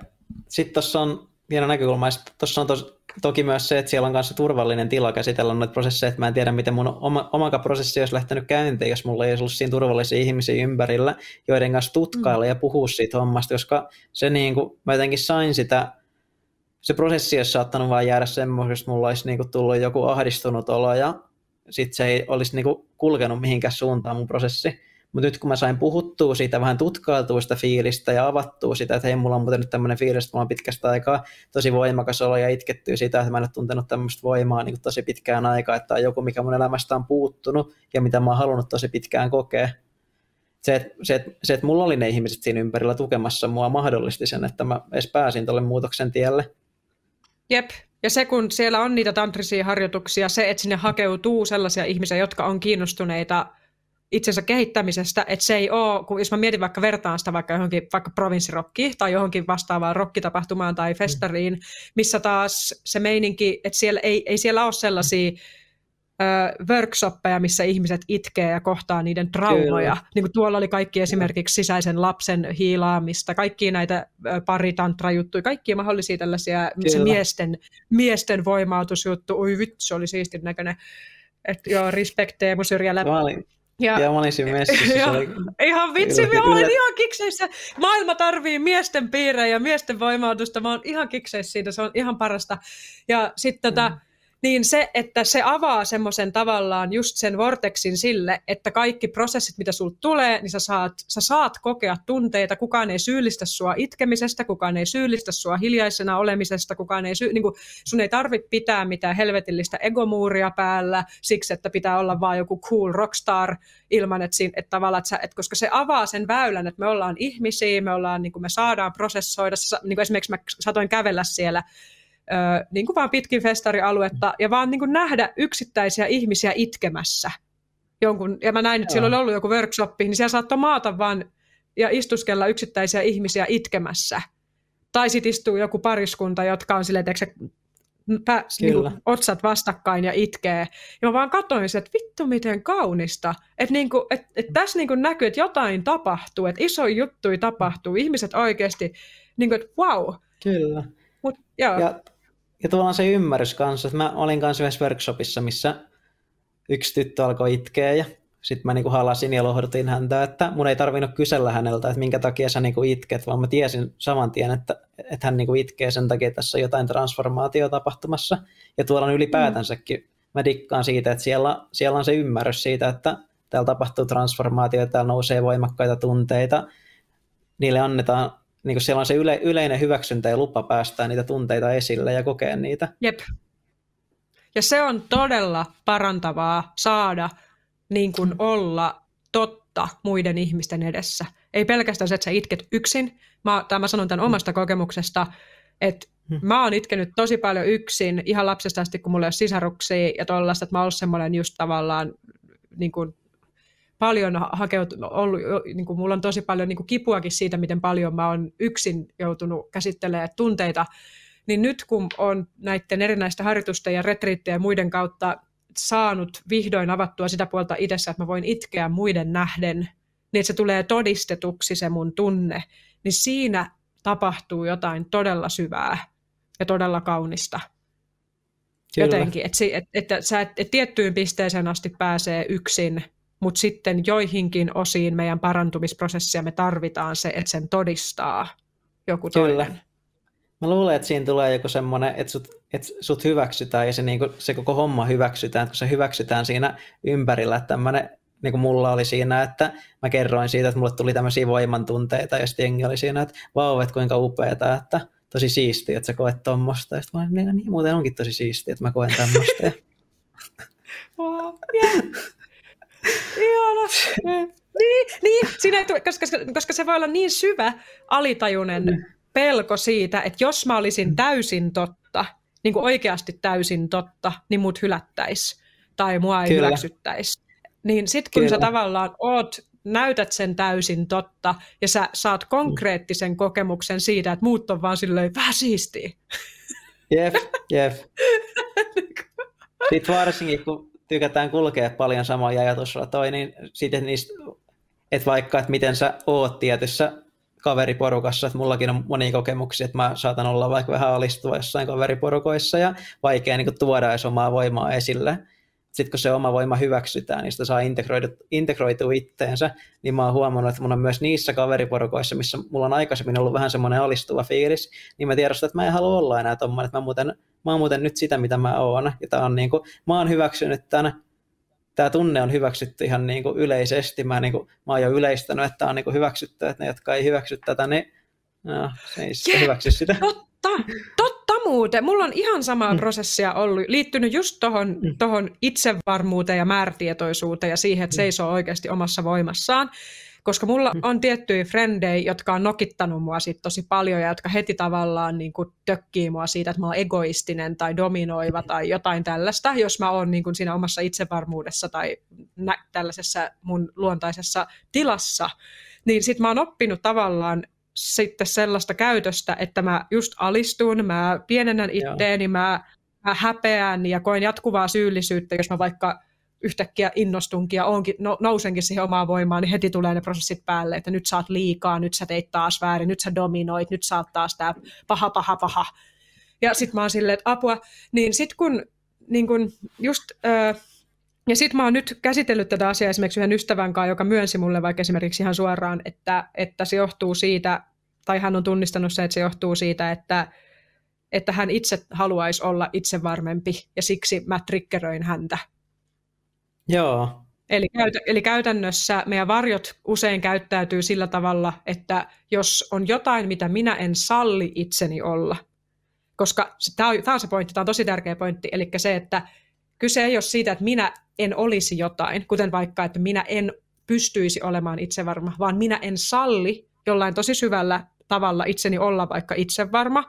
sitten tuossa on hieno näkökulma, ja tuossa on tos, toki myös se, että siellä on kanssa turvallinen tila käsitellä noita prosesseja, että mä en tiedä, miten mun oma, omaka prosessi olisi lähtenyt käyntiin, jos mulla ei olisi ollut siinä turvallisia ihmisiä ympärillä, joiden kanssa tutkailla mm. ja puhua siitä hommasta, koska se niin kuin, mä jotenkin sain sitä, se prosessi olisi saattanut vaan jäädä semmoisesti, että mulla olisi niin kuin tullut joku ahdistunut olo ja sitten se ei olisi niin kuin kulkenut mihinkään suuntaan mun prosessi. Mutta nyt kun mä sain puhuttua siitä, vähän tutkailtua sitä fiilistä ja avattua sitä, että hei, mulla on muuten nyt tämmöinen fiilis, että mulla on pitkästä aikaa tosi voimakas olo ja itkettyä sitä, että mä en ole tuntenut tämmöistä voimaa niin tosi pitkään aikaa, että on joku, mikä mun elämästä on puuttunut ja mitä mä oon halunnut tosi pitkään kokea. Se, että, se, että, se, että mulla oli ne ihmiset siinä ympärillä tukemassa mua mahdollisti sen, että mä edes pääsin tuolle muutoksen tielle. Jep, ja se, kun siellä on niitä tantrisia harjoituksia, se, että sinne hakeutuu sellaisia ihmisiä, jotka on kiinnostuneita itsensä kehittämisestä, että se ei ole, kun jos mä mietin vaikka vertaan sitä vaikka johonkin vaikka provinssirokkiin tai johonkin vastaavaan rokkitapahtumaan tai festariin, missä taas se meininki, että siellä ei, ei siellä ole sellaisia workshoppeja, missä ihmiset itkee ja kohtaa niiden traumoja. Niin kuin tuolla oli kaikki esimerkiksi sisäisen lapsen hiilaamista, kaikki näitä paritantra-juttuja, kaikkia mahdollisia tällaisia miesten, miesten voimautusjuttu. Oi vittu, se oli siistin näköinen. Että joo, respect Teemu Syrjälä. Mä olin, ja, ja mä olin siinä messissä. Ja, oli, ihan vitsi, mä olen ihan kikseissä. Maailma tarvii miesten piirejä ja miesten voimautusta. Mä oon ihan kikseissä siitä, se on ihan parasta. Ja sitten tota, mm niin se, että se avaa semmoisen tavallaan just sen vorteksin sille, että kaikki prosessit, mitä sulta tulee, niin sä saat, sä saat kokea tunteita, kukaan ei syyllistä sua itkemisestä, kukaan ei syyllistä sua hiljaisena olemisesta, kukaan ei syy, niin kuin, sun ei tarvitse pitää mitään helvetillistä egomuuria päällä siksi, että pitää olla vaan joku cool rockstar ilman, että, siinä, että tavallaan, että, sä, että koska se avaa sen väylän, että me ollaan ihmisiä, me, ollaan, niin kuin me saadaan prosessoida, niin kuin esimerkiksi mä satoin kävellä siellä niin kuin vaan pitkin festarialuetta ja vaan niin kuin nähdä yksittäisiä ihmisiä itkemässä. Jonkun, ja mä näin, että siellä oli ollut joku workshop, niin siellä saattoi maata vaan ja istuskella yksittäisiä ihmisiä itkemässä. Tai sitten istuu joku pariskunta, jotka on silleen, että pä, niin kuin, otsat vastakkain ja itkee. Ja mä vaan katsoin sen, että vittu miten kaunista. Että niin kuin, et, et tässä niin kuin näkyy, että jotain tapahtuu, että iso juttu tapahtuu. Ihmiset oikeasti, niin kuin, että wow. Kyllä. Mut, joo. Ja ja tuolla on se ymmärrys kanssa, että mä olin kanssa yhdessä workshopissa, missä yksi tyttö alkoi itkeä ja sitten mä niinku halasin ja lohdutin häntä, että mun ei tarvinnut kysellä häneltä, että minkä takia sä niinku itket, vaan mä tiesin saman tien, että, että hän niinku itkee sen takia, että tässä on jotain transformaatio tapahtumassa. Ja tuolla on ylipäätänsäkin, mä dikkaan siitä, että siellä, siellä on se ymmärrys siitä, että täällä tapahtuu transformaatio, täällä nousee voimakkaita tunteita, niille annetaan niin kuin siellä on se yle, yleinen hyväksyntä ja lupa päästää niitä tunteita esille ja kokea niitä. Jep. Ja se on todella parantavaa saada niin kuin olla totta muiden ihmisten edessä. Ei pelkästään se, että sä itket yksin. Mä, tai mä sanon tämän omasta kokemuksesta, että hmm. mä oon itkenyt tosi paljon yksin ihan lapsesta asti, kun mulla ei ole sisaruksia ja tollaista, että mä oon semmoinen just tavallaan niin kuin paljon hakeut, ollut, niin kuin mulla on tosi paljon niin kuin kipuakin siitä, miten paljon mä oon yksin joutunut käsittelemään tunteita, niin nyt kun on näiden erinäisten harjoitusten ja retriittejä ja muiden kautta saanut vihdoin avattua sitä puolta itsessä, että mä voin itkeä muiden nähden, niin että se tulee todistetuksi se mun tunne, niin siinä tapahtuu jotain todella syvää ja todella kaunista. Kyllä. Jotenkin, että, että, että sä et, että tiettyyn pisteeseen asti pääsee yksin, mutta sitten joihinkin osiin meidän parantumisprosessia me tarvitaan se, että sen todistaa joku Kyllä. toinen. Mä luulen, että siinä tulee joku semmoinen, että sut, että sut hyväksytään ja se, niinku, se koko homma hyväksytään, kun se hyväksytään siinä ympärillä, että tämmöinen, niin kuin mulla oli siinä, että mä kerroin siitä, että mulle tuli tämmöisiä voimantunteita ja sitten jengi oli siinä, että vau, että kuinka upeeta, että tosi siistiä, että sä koet tuommoista. Ja sitten mä niin, niin, muuten onkin tosi siistiä, että mä koen tämmöistä. wow, yeah. Ihana. niin, niin siinä ei tule, koska, koska se voi olla niin syvä alitajunen mm. pelko siitä, että jos mä olisin täysin totta, niin kuin oikeasti täysin totta, niin mut hylättäisi. tai mua ei Kyllä. hyväksyttäisi. Niin sitten kun Kyllä. sä tavallaan oot, näytät sen täysin totta ja sä saat konkreettisen kokemuksen siitä, että muut on vaan silleen vähän siistiä. Jep, jep. Sitten varsinkin, kun tykätään kulkea paljon samoja ajatusratoja, niin sitten niistä, että vaikka, että miten sä oot tietyssä kaveriporukassa, että mullakin on monia kokemuksia, että mä saatan olla vaikka vähän alistuva jossain kaveriporukoissa ja vaikea niin tuoda edes omaa voimaa esille. Sitten kun se oma voima hyväksytään, niin sitä saa integroitua itteensä, niin mä oon huomannut, että mun on myös niissä kaveriporukoissa, missä mulla on aikaisemmin ollut vähän semmoinen alistuva fiilis, niin mä tiedostan, että mä en halua olla enää tommoinen, että mä, muuten, mä oon muuten nyt sitä, mitä mä oon. Ja tää on niin kuin, mä oon hyväksynyt tämän tämä tunne on hyväksytty ihan niin kuin yleisesti. Mä, niin kuin, mä oon jo yleistänyt, että on niin kuin hyväksytty, että ne, jotka ei hyväksy tätä, niin no, se ei yeah, hyväksy sitä. Totta, totta muuten. Mulla on ihan samaa mm. prosessia ollut, liittynyt just tuohon mm. Tohon itsevarmuuteen ja määrätietoisuuteen ja siihen, että mm. seisoo oikeasti omassa voimassaan. Koska mulla mm. on tiettyjä frendejä, jotka on nokittanut mua siitä tosi paljon ja jotka heti tavallaan niin kuin tökkii mua siitä, että mä oon egoistinen tai dominoiva tai jotain tällaista, jos mä oon niin kuin siinä omassa itsevarmuudessa tai nä- tällaisessa mun luontaisessa tilassa. Niin sit mä oon oppinut tavallaan sitten sellaista käytöstä, että mä just alistun, mä pienennän itteeni, mä, mä häpeän ja koen jatkuvaa syyllisyyttä, jos mä vaikka yhtäkkiä innostunkin ja onkin, no, nousenkin siihen omaan voimaan, niin heti tulee ne prosessit päälle, että nyt saat liikaa, nyt sä teit taas väärin, nyt sä dominoit, nyt saat taas tää paha, paha, paha. Ja sitten mä oon silleen, että apua. Niin sitten kun, niin kun just, öö, ja sitten mä oon nyt käsitellyt tätä asiaa esimerkiksi yhden ystävän kanssa, joka myönsi mulle vaikka esimerkiksi ihan suoraan, että, että se johtuu siitä, tai hän on tunnistanut se, että se johtuu siitä, että, että hän itse haluaisi olla itsevarmempi, ja siksi mä triggeröin häntä Joo. Eli, eli käytännössä meidän varjot usein käyttäytyy sillä tavalla, että jos on jotain, mitä minä en salli itseni olla, koska tämä on, tämä on se pointti, tämä on tosi tärkeä pointti, eli se, että kyse ei ole siitä, että minä en olisi jotain, kuten vaikka, että minä en pystyisi olemaan itsevarma, vaan minä en salli jollain tosi syvällä tavalla itseni olla vaikka itsevarma,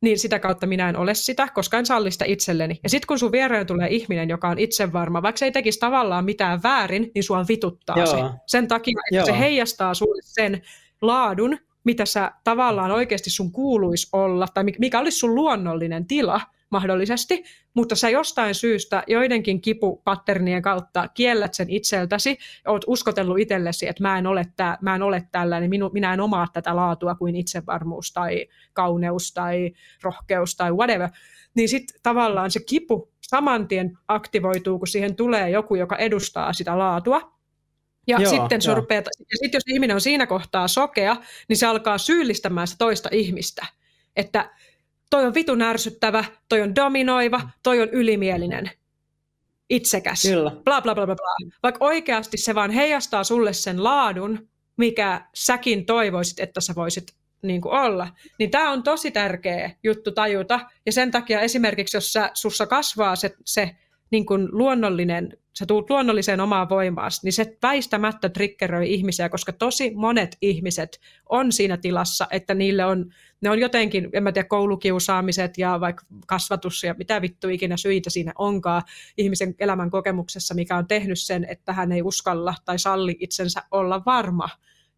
niin sitä kautta minä en ole sitä, koska en salli sitä itselleni. Ja sitten kun sun viereen tulee ihminen, joka on itsevarma, vaikka se ei tekisi tavallaan mitään väärin, niin sua vituttaa Joo. se. Sen takia, että Joo. se heijastaa sulle sen laadun, mitä sä tavallaan oikeasti sun kuuluisi olla, tai mikä olisi sun luonnollinen tila, mahdollisesti, mutta sä jostain syystä joidenkin kipupatternien kautta kiellät sen itseltäsi, oot uskotellut itsellesi, että mä en ole, tää, mä en ole tällainen, minu, minä en omaa tätä laatua kuin itsevarmuus tai kauneus tai rohkeus tai whatever, niin sitten tavallaan se kipu saman tien aktivoituu, kun siihen tulee joku, joka edustaa sitä laatua, ja Joo, sitten jo. rupeat, ja sit jos ihminen on siinä kohtaa sokea, niin se alkaa syyllistämään sitä toista ihmistä. Että toi on vitun ärsyttävä, toi on dominoiva, toi on ylimielinen, itsekäs, Kyllä. bla bla bla bla bla. Vaikka oikeasti se vaan heijastaa sulle sen laadun, mikä säkin toivoisit, että sä voisit niin kuin olla. Niin tämä on tosi tärkeä juttu tajuta. Ja sen takia esimerkiksi, jos sä, sussa kasvaa se, se niin kuin luonnollinen, sä tulet luonnolliseen omaan voimaan, niin se väistämättä triggeröi ihmisiä, koska tosi monet ihmiset on siinä tilassa, että niille on, ne on jotenkin, en mä tiedä, koulukiusaamiset ja vaikka kasvatus ja mitä vittu ikinä syitä siinä onkaan ihmisen elämän kokemuksessa, mikä on tehnyt sen, että hän ei uskalla tai salli itsensä olla varma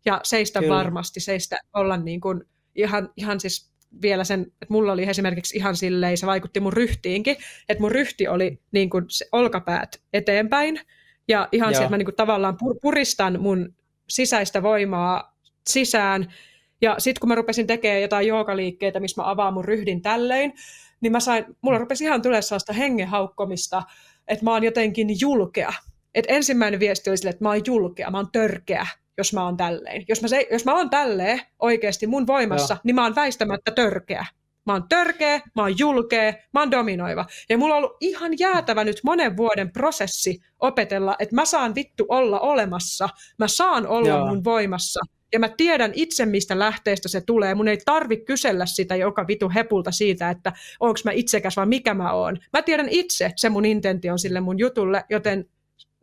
ja seistä Kyllä. varmasti, seistä olla niin kuin ihan, ihan siis vielä sen, että mulla oli esimerkiksi ihan silleen, se vaikutti mun ryhtiinkin, että mun ryhti oli niin kuin se olkapäät eteenpäin, ja ihan Joo. se, että mä niin kuin tavallaan puristan mun sisäistä voimaa sisään, ja sitten kun mä rupesin tekemään jotain joogaliikkeitä, missä mä avaan mun ryhdin tälleen, niin mä sain, mulla rupesi ihan tulee sellaista hengenhaukkomista, että mä oon jotenkin julkea. Et ensimmäinen viesti oli sille, että mä oon julkea, mä oon törkeä, jos mä oon tälleen. Jos mä, se, jos mä oon tälleen oikeasti mun voimassa, Joo. niin mä oon väistämättä törkeä. Mä oon törkeä, mä oon julkea, mä oon dominoiva. Ja mulla on ollut ihan jäätävä nyt monen vuoden prosessi opetella, että mä saan vittu olla olemassa, mä saan olla Joo. mun voimassa. Ja mä tiedän itse, mistä lähteestä se tulee. Mun ei tarvi kysellä sitä joka vitu hepulta siitä, että onko mä itsekäs vai mikä mä oon. Mä tiedän itse se mun intentio sille mun jutulle, joten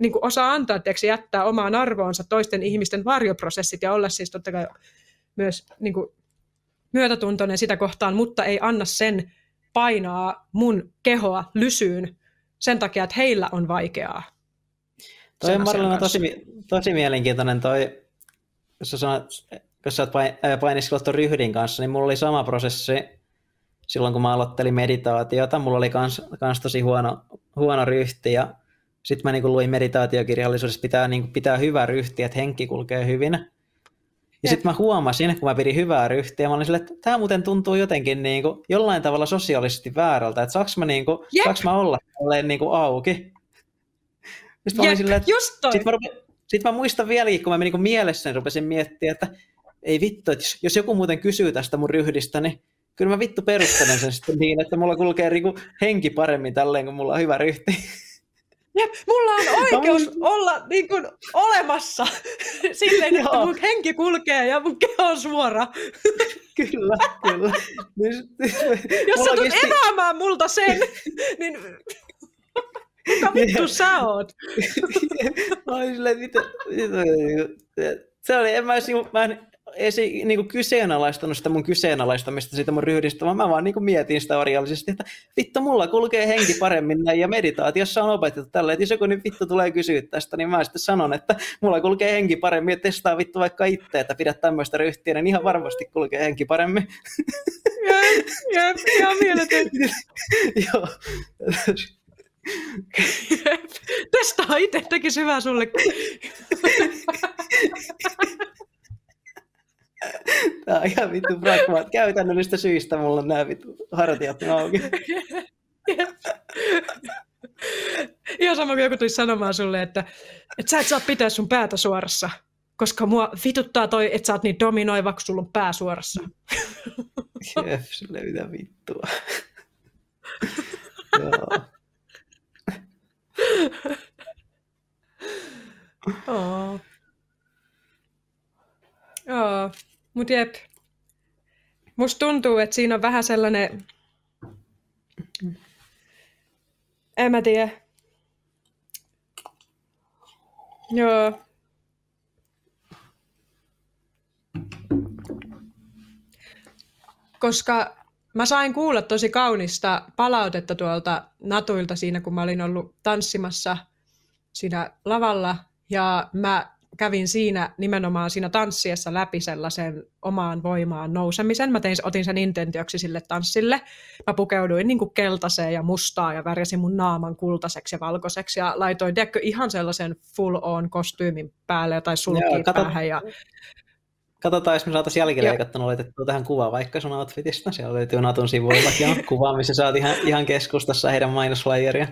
niin kuin osaa antaa, teeksi, jättää omaan arvoonsa toisten ihmisten varjoprosessit ja olla siis totta kai myös niin kuin, myötätuntoinen sitä kohtaan, mutta ei anna sen painaa mun kehoa lysyyn sen takia, että heillä on vaikeaa. Toi on Marilena tosi, tosi mielenkiintoinen toi, jos sä, sanot, jos sä oot painiskellut tuon ryhdin kanssa, niin mulla oli sama prosessi silloin, kun mä aloittelin meditaatiota. Mulla oli kans, kans tosi huono, huono ryhti ja sitten mä niin luin meditaatiokirjallisuudessa, pitää, niin pitää hyvä ryhti, että henki kulkee hyvin. Ja sitten mä huomasin, kun mä pidin hyvää ryhtiä, mä olin sille, että tämä muuten tuntuu jotenkin niin kuin, jollain tavalla sosiaalisesti väärältä, että saaks mä, niin kuin, saaks mä olla niin kuin auki. Sitten mä olin silleen, että just toi. Sit mä, sit mä muistan vieläkin, kun mä niin mielessäni rupesin miettimään, että ei vittu, että jos joku muuten kysyy tästä mun ryhdistä, niin kyllä mä vittu perustelen sen sitten niin, että mulla kulkee niin henki paremmin tälleen, kun mulla on hyvä ryhti. Jep, mulla on oikeus no, olla niin kuin, olemassa silleen, että mun henki kulkee ja mun keho on suora. kyllä, kyllä. Jos sä tulet eväämään multa sen, niin kuka vittu sä oot? Mä olin silleen, mitä, mitä, se oli, en mä, mä en esi, niin kuin kyseenalaistanut sitä mun kyseenalaistamista siitä mun ryhdistä, vaan mä vaan niin kuin mietin sitä orjallisesti, että vittu, mulla kulkee henki paremmin näin, ja meditaatiossa on opetettu tällä, että jos joku nyt vittu tulee kysyä tästä, niin mä sitten sanon, että mulla kulkee henki paremmin, ja testaa vittu vaikka itse, että pidä tämmöistä ryhtiä, niin ihan varmasti kulkee henki paremmin. Jep, jep, ihan mieletön. Joo. Testaa itse, tekisi hyvää sulle. Tää on ihan vittu pragmaat. Käytännöllistä syistä mulla on nämä vittu hartiat auki. Ihan sama kuin joku tulisi sanomaan sulle, että, että sä et saa pitää sun päätä suorassa, koska mua vituttaa toi, että sä oot niin dominoiva, kun sulla on pää suorassa. Jep, sulle mitä vittua. Joo. Oh. Joo. Mutta jep, musta tuntuu, että siinä on vähän sellainen, en mä tiedä. Joo. Koska mä sain kuulla tosi kaunista palautetta tuolta Natuilta siinä, kun mä olin ollut tanssimassa siinä lavalla. Ja mä kävin siinä nimenomaan siinä tanssiessa läpi sellaisen omaan voimaan nousemisen. Mä tein, otin sen intentioksi sille tanssille. Mä pukeuduin niin kuin keltaiseen ja mustaa ja värjäsin mun naaman kultaiseksi ja valkoiseksi ja laitoin tiedätkö, ihan sellaisen full on kostyymin päälle tai sulkiin kato, päähän. Ja... Katsotaan, jos me saataisiin jälkileikattuna laitettua tähän kuva vaikka sun outfitista. Siellä löytyy Natun sivuillakin on kuva, missä sä oot ihan, ihan keskustassa heidän mainosflyeria.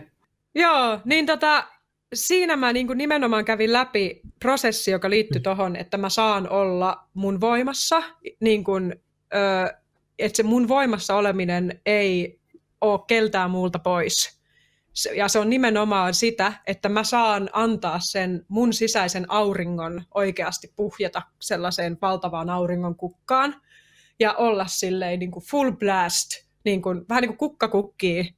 Joo, niin tota, siinä mä niin kuin nimenomaan kävin läpi prosessi, joka liittyy tuohon, että mä saan olla mun voimassa, niin kuin, että se mun voimassa oleminen ei ole keltään muulta pois. Ja se on nimenomaan sitä, että mä saan antaa sen mun sisäisen auringon oikeasti puhjata sellaiseen valtavaan auringon kukkaan ja olla silleen niin kuin full blast, niin kuin, vähän niin kuin kukka kukkii,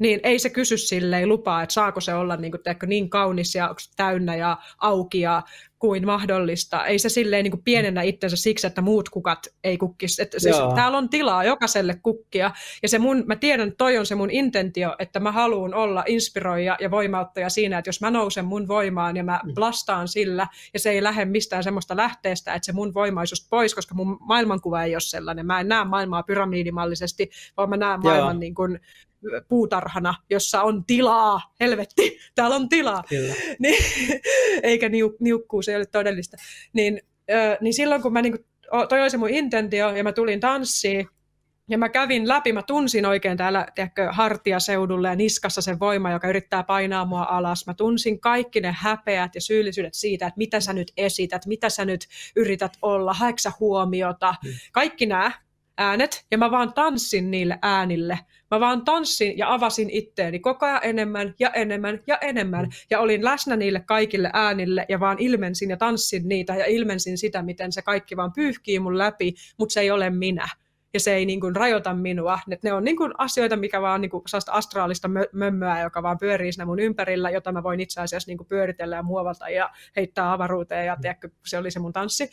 niin ei se kysy silleen lupaa, että saako se olla niin, kuin, teekö, niin kaunis ja täynnä ja auki ja kuin mahdollista. Ei se silleen niin kuin pienennä itsensä siksi, että muut kukat ei kukkisi. Että siis, täällä on tilaa jokaiselle kukkia. Ja se mun, mä tiedän, että toi on se mun intentio, että mä haluan olla inspiroija ja voimauttaja siinä, että jos mä nousen mun voimaan ja mä mm. blastaan sillä, ja se ei lähde mistään semmoista lähteestä, että se mun voimaisuus pois, koska mun maailmankuva ei ole sellainen. Mä en näe maailmaa pyramidimallisesti, vaan mä näen maailman niin kuin, puutarhana, jossa on tilaa, helvetti, täällä on tilaa, niin, eikä niuk- niukkuus ei ole todellista. Niin, ö, niin silloin kun mä niin kuin, toi oli se mun intentio ja mä tulin tanssiin, ja mä kävin läpi, mä tunsin oikein täällä tiedätkö, hartiaseudulla ja niskassa sen voima, joka yrittää painaa mua alas. Mä tunsin kaikki ne häpeät ja syyllisyydet siitä, että mitä sä nyt esität, mitä sä nyt yrität olla, haeksa huomiota. Mm. Kaikki nämä äänet, ja mä vaan tanssin niille äänille. Mä vaan tanssin ja avasin itteeni koko ajan enemmän ja enemmän ja enemmän. Mm. Ja olin läsnä niille kaikille äänille ja vaan ilmensin ja tanssin niitä ja ilmensin sitä, miten se kaikki vaan pyyhkii mun läpi, mutta se ei ole minä. Ja se ei niin kuin rajoita minua. Et ne on niin kuin asioita, mikä vaan niin kuin astraalista mömmöä, joka vaan pyörii siinä mun ympärillä, jota mä voin itse asiassa niin kuin pyöritellä ja muovalta ja heittää avaruuteen ja tiedätkö, se oli se mun tanssi.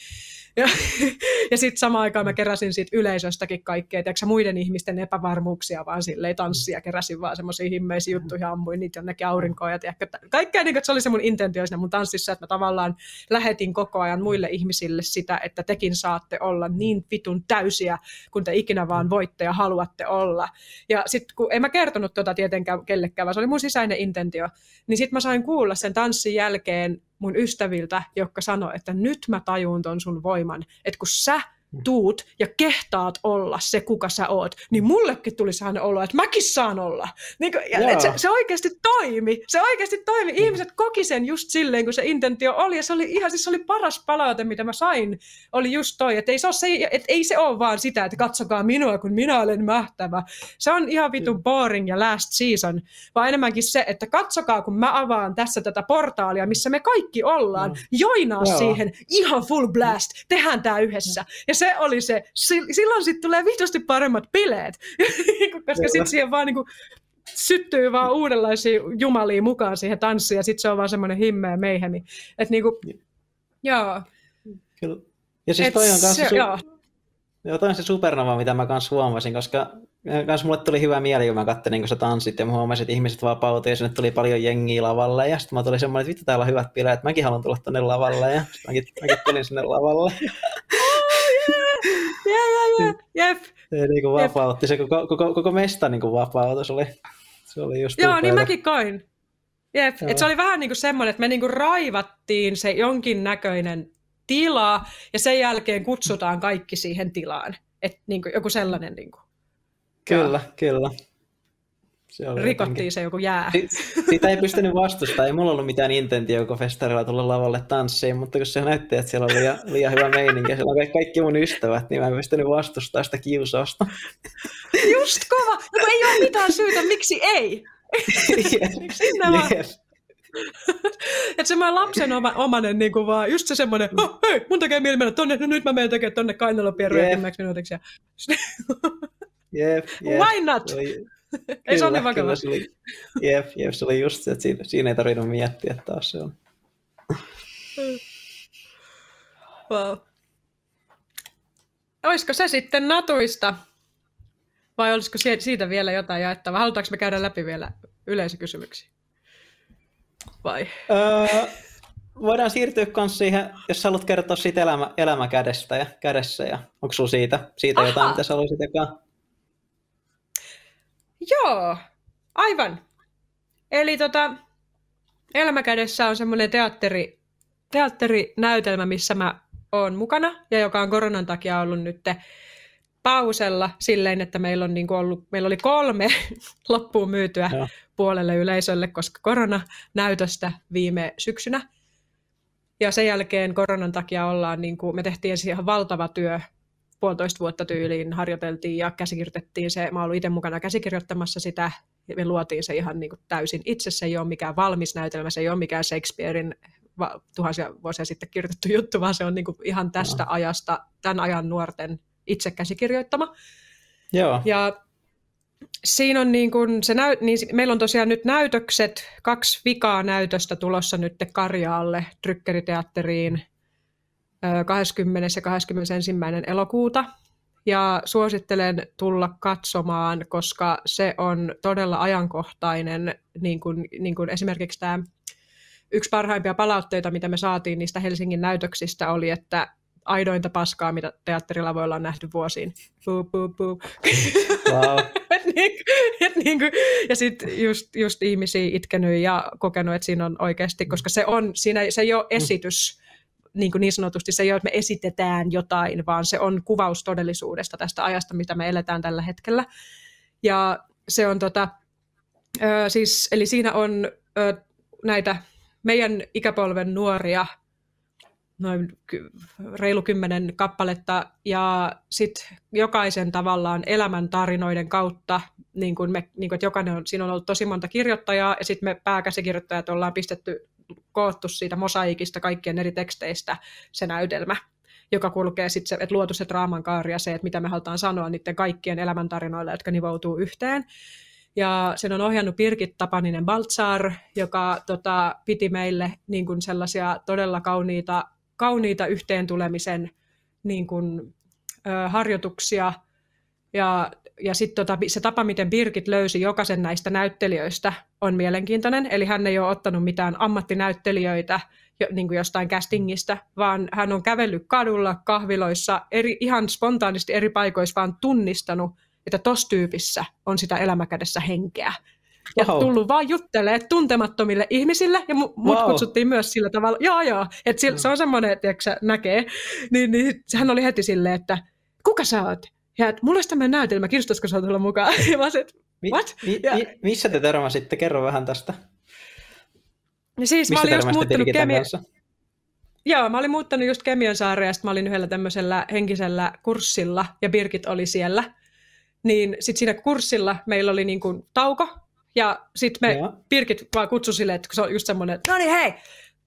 Ja, ja sitten samaan aikaan mä keräsin siitä yleisöstäkin kaikkea, tiedätkö, muiden ihmisten epävarmuuksia vaan silleen tanssia, keräsin vaan semmoisia himmeisiä juttuja, ammuin niitä jonnekin aurinkoon ja tiedätkö, kaikkea niin kuin, että se oli se mun intentio siinä mun tanssissa, että mä tavallaan lähetin koko ajan muille ihmisille sitä, että tekin saatte olla niin vitun täysiä, kun te ikinä vaan voitte ja haluatte olla. Ja sitten kun en mä kertonut tuota tietenkään kellekään, vaan se oli mun sisäinen intentio, niin sitten mä sain kuulla sen tanssin jälkeen mun ystäviltä, jotka sanoi, että nyt mä tajun ton sun voiman, että kun sä tuut ja kehtaat olla se, kuka sä oot, niin mullekin tuli sellainen olo, että mäkin saan olla. Niin kuin, ja, et se, se oikeasti toimi. Se oikeasti toimi. Mm. Ihmiset koki sen just silleen, kun se intentio oli. Ja se oli ihan siis se oli paras palaute, mitä mä sain, oli just toi. Että ei se ole, se, et ei se ole vaan sitä, että katsokaa minua, kun minä olen mähtävä. Se on ihan vitu mm. boring ja last season. Vaan enemmänkin se, että katsokaa, kun mä avaan tässä tätä portaalia, missä me kaikki ollaan. Mm. Joinaa Joo. siihen ihan full blast. Tehdään tämä yhdessä. Ja se oli se, silloin sitten tulee vihdosti paremmat bileet, koska sitten siihen vaan niinku syttyy vaan uudenlaisia jumalia mukaan siihen tanssiin, ja sitten se on vaan semmoinen himmeä meihemi. Että niinku, joo. Kyllä. Ja siis toi on kanssa... Se, su- joo. Joo, toi on se supernova, mitä mä kanssa huomasin, koska kans mulle tuli hyvä mieli, kun mä kattelin, kun sä tanssit, ja mä huomasin, että ihmiset vapautui, ja sinne tuli paljon jengiä lavalle, ja sitten mä tuli semmoinen, että vittu, täällä on hyvät bileet, mäkin haluan tulla tonne lavalle, ja mäkin, mäkin tulin sinne lavalle. Jep, jep, jep. Se niin kuin vapautti, se koko, koko, koko mesta niin kuin vapautui, se oli, se oli just Joo, niin mäkin koin. Jep, et se oli vähän niin kuin semmoinen, että me niin kuin raivattiin se jonkin näköinen tila, ja sen jälkeen kutsutaan kaikki siihen tilaan. Et niin kuin joku sellainen. Niin kuin. Kyllä, kyllä. Se oli Rikottiin jotenkin. se joku jää. Sitä ei pystynyt vastustamaan. Ei mulla ollut mitään intentio koko festarilla tulla lavalle tanssiin, mutta kun se näytti, että siellä oli liian, liian hyvä meininki, siellä oli kaikki mun ystävät, niin mä en pystynyt vastustamaan sitä kiusausta. Just kova! No ei ole mitään syytä, miksi ei? miksi yes. että semmoinen lapsen oma, omanen niin kuin vaan, just se semmoinen, oh, hei, mun tekee mieli mennä tonne, no nyt mä menen tekemään tonne kainalopierroja yep. minuutiksi. Ja... yep, yep. Why not? Ei se ole niin vakava. Se oli, jep, jep, se oli just se, että siinä, siinä ei tarvinnut miettiä taas se on. wow. Olisiko se sitten natuista? Vai olisiko siitä vielä jotain jaettavaa? Halutaanko me käydä läpi vielä yleisökysymyksiä? Vai? Öö, voidaan siirtyä myös siihen, jos haluat kertoa siitä elämä, elämä kädestä ja kädessä. Ja onko sinulla siitä, siitä jotain, mitä sä haluaisit jakaa? Joo, aivan. Eli tota, Elämäkädessä on semmoinen teatteri, teatterinäytelmä, missä mä oon mukana ja joka on koronan takia ollut nyt pausella silleen, että meillä, on niin ollut, meillä oli kolme loppuun myytyä ja. puolelle yleisölle, koska koronanäytöstä viime syksynä. Ja sen jälkeen koronan takia ollaan, niin kuin, me tehtiin ihan valtava työ puolitoista vuotta tyyliin harjoiteltiin ja käsikirjoitettiin se. Mä olin itse mukana käsikirjoittamassa sitä ja me luotiin se ihan niin kuin täysin itse. Se ei ole mikään valmis näytelmä, se ei ole mikään Shakespearein tuhansia vuosia sitten kirjoitettu juttu, vaan se on niin kuin ihan tästä no. ajasta, tämän ajan nuorten itse käsikirjoittama. Joo. Ja siinä on niin kuin se näy, niin meillä on tosiaan nyt näytökset, kaksi vikaa näytöstä tulossa nyt Karjaalle, Trykkeriteatteriin 20. ja 21. elokuuta. Ja suosittelen tulla katsomaan, koska se on todella ajankohtainen, niin kuin, niin kuin esimerkiksi tämä yksi parhaimpia palautteita, mitä me saatiin niistä Helsingin näytöksistä, oli, että aidointa paskaa, mitä teatterilavoilla on nähty vuosiin. Buu, buu, buu. Wow. et niin, et niin kuin, ja sitten just, just ihmisiä itkenyt ja kokenut, että siinä on oikeasti, koska se, on, siinä, se ei ole esitys, niin, kuin niin sanotusti se ei ole, että me esitetään jotain, vaan se on kuvaus todellisuudesta tästä ajasta, mitä me eletään tällä hetkellä. Ja se on tota, ö, siis, eli siinä on ö, näitä meidän ikäpolven nuoria, noin reilu kymmenen kappaletta, ja sitten jokaisen tavallaan elämän tarinoiden kautta, niin kuin me, niin kuin, että jokainen on, siinä on ollut tosi monta kirjoittajaa, ja sitten me pääkäsikirjoittajat ollaan pistetty koottu siitä mosaikista kaikkien eri teksteistä se näytelmä. joka kulkee sitten että luotu se draaman kaari ja se, että mitä me halutaan sanoa niiden kaikkien elämäntarinoille, jotka nivoutuu yhteen. Ja sen on ohjannut Pirkit Tapaninen Baltzar, joka tota, piti meille niin kuin sellaisia todella kauniita, kauniita yhteen tulemisen niin kuin, ö, harjoituksia. Ja, ja sitten tota, se tapa, miten Birgit löysi jokaisen näistä näyttelijöistä, on mielenkiintoinen. Eli hän ei ole ottanut mitään ammattinäyttelijöitä jo, niin kuin jostain castingista, vaan hän on kävellyt kadulla, kahviloissa, eri, ihan spontaanisti eri paikoissa, vaan tunnistanut, että tos tyypissä on sitä elämäkädessä henkeä. Ja wow. tullut vaan juttelee tuntemattomille ihmisille, ja mut wow. kutsuttiin myös sillä tavalla, joo joo, että se on semmoinen, että näkee, niin, niin hän oli heti silleen, että kuka sä oot? Ja että mulla olisi tämmöinen näytelmä, kiinnostaisiko sä tulla mukaan? Ja mä että what? Mi, mi, mi, missä te törmäsitte? Kerro vähän tästä. Niin siis Mistä mä olin just muuttanut kemia... Joo, mä olin muuttanut just Kemion saareen, ja mä olin yhdellä tämmöisellä henkisellä kurssilla, ja Birgit oli siellä. Niin sitten siinä kurssilla meillä oli niin kuin tauko, ja sitten me Joo. Birgit vaan kutsui silleen, että se on just semmoinen, no niin hei,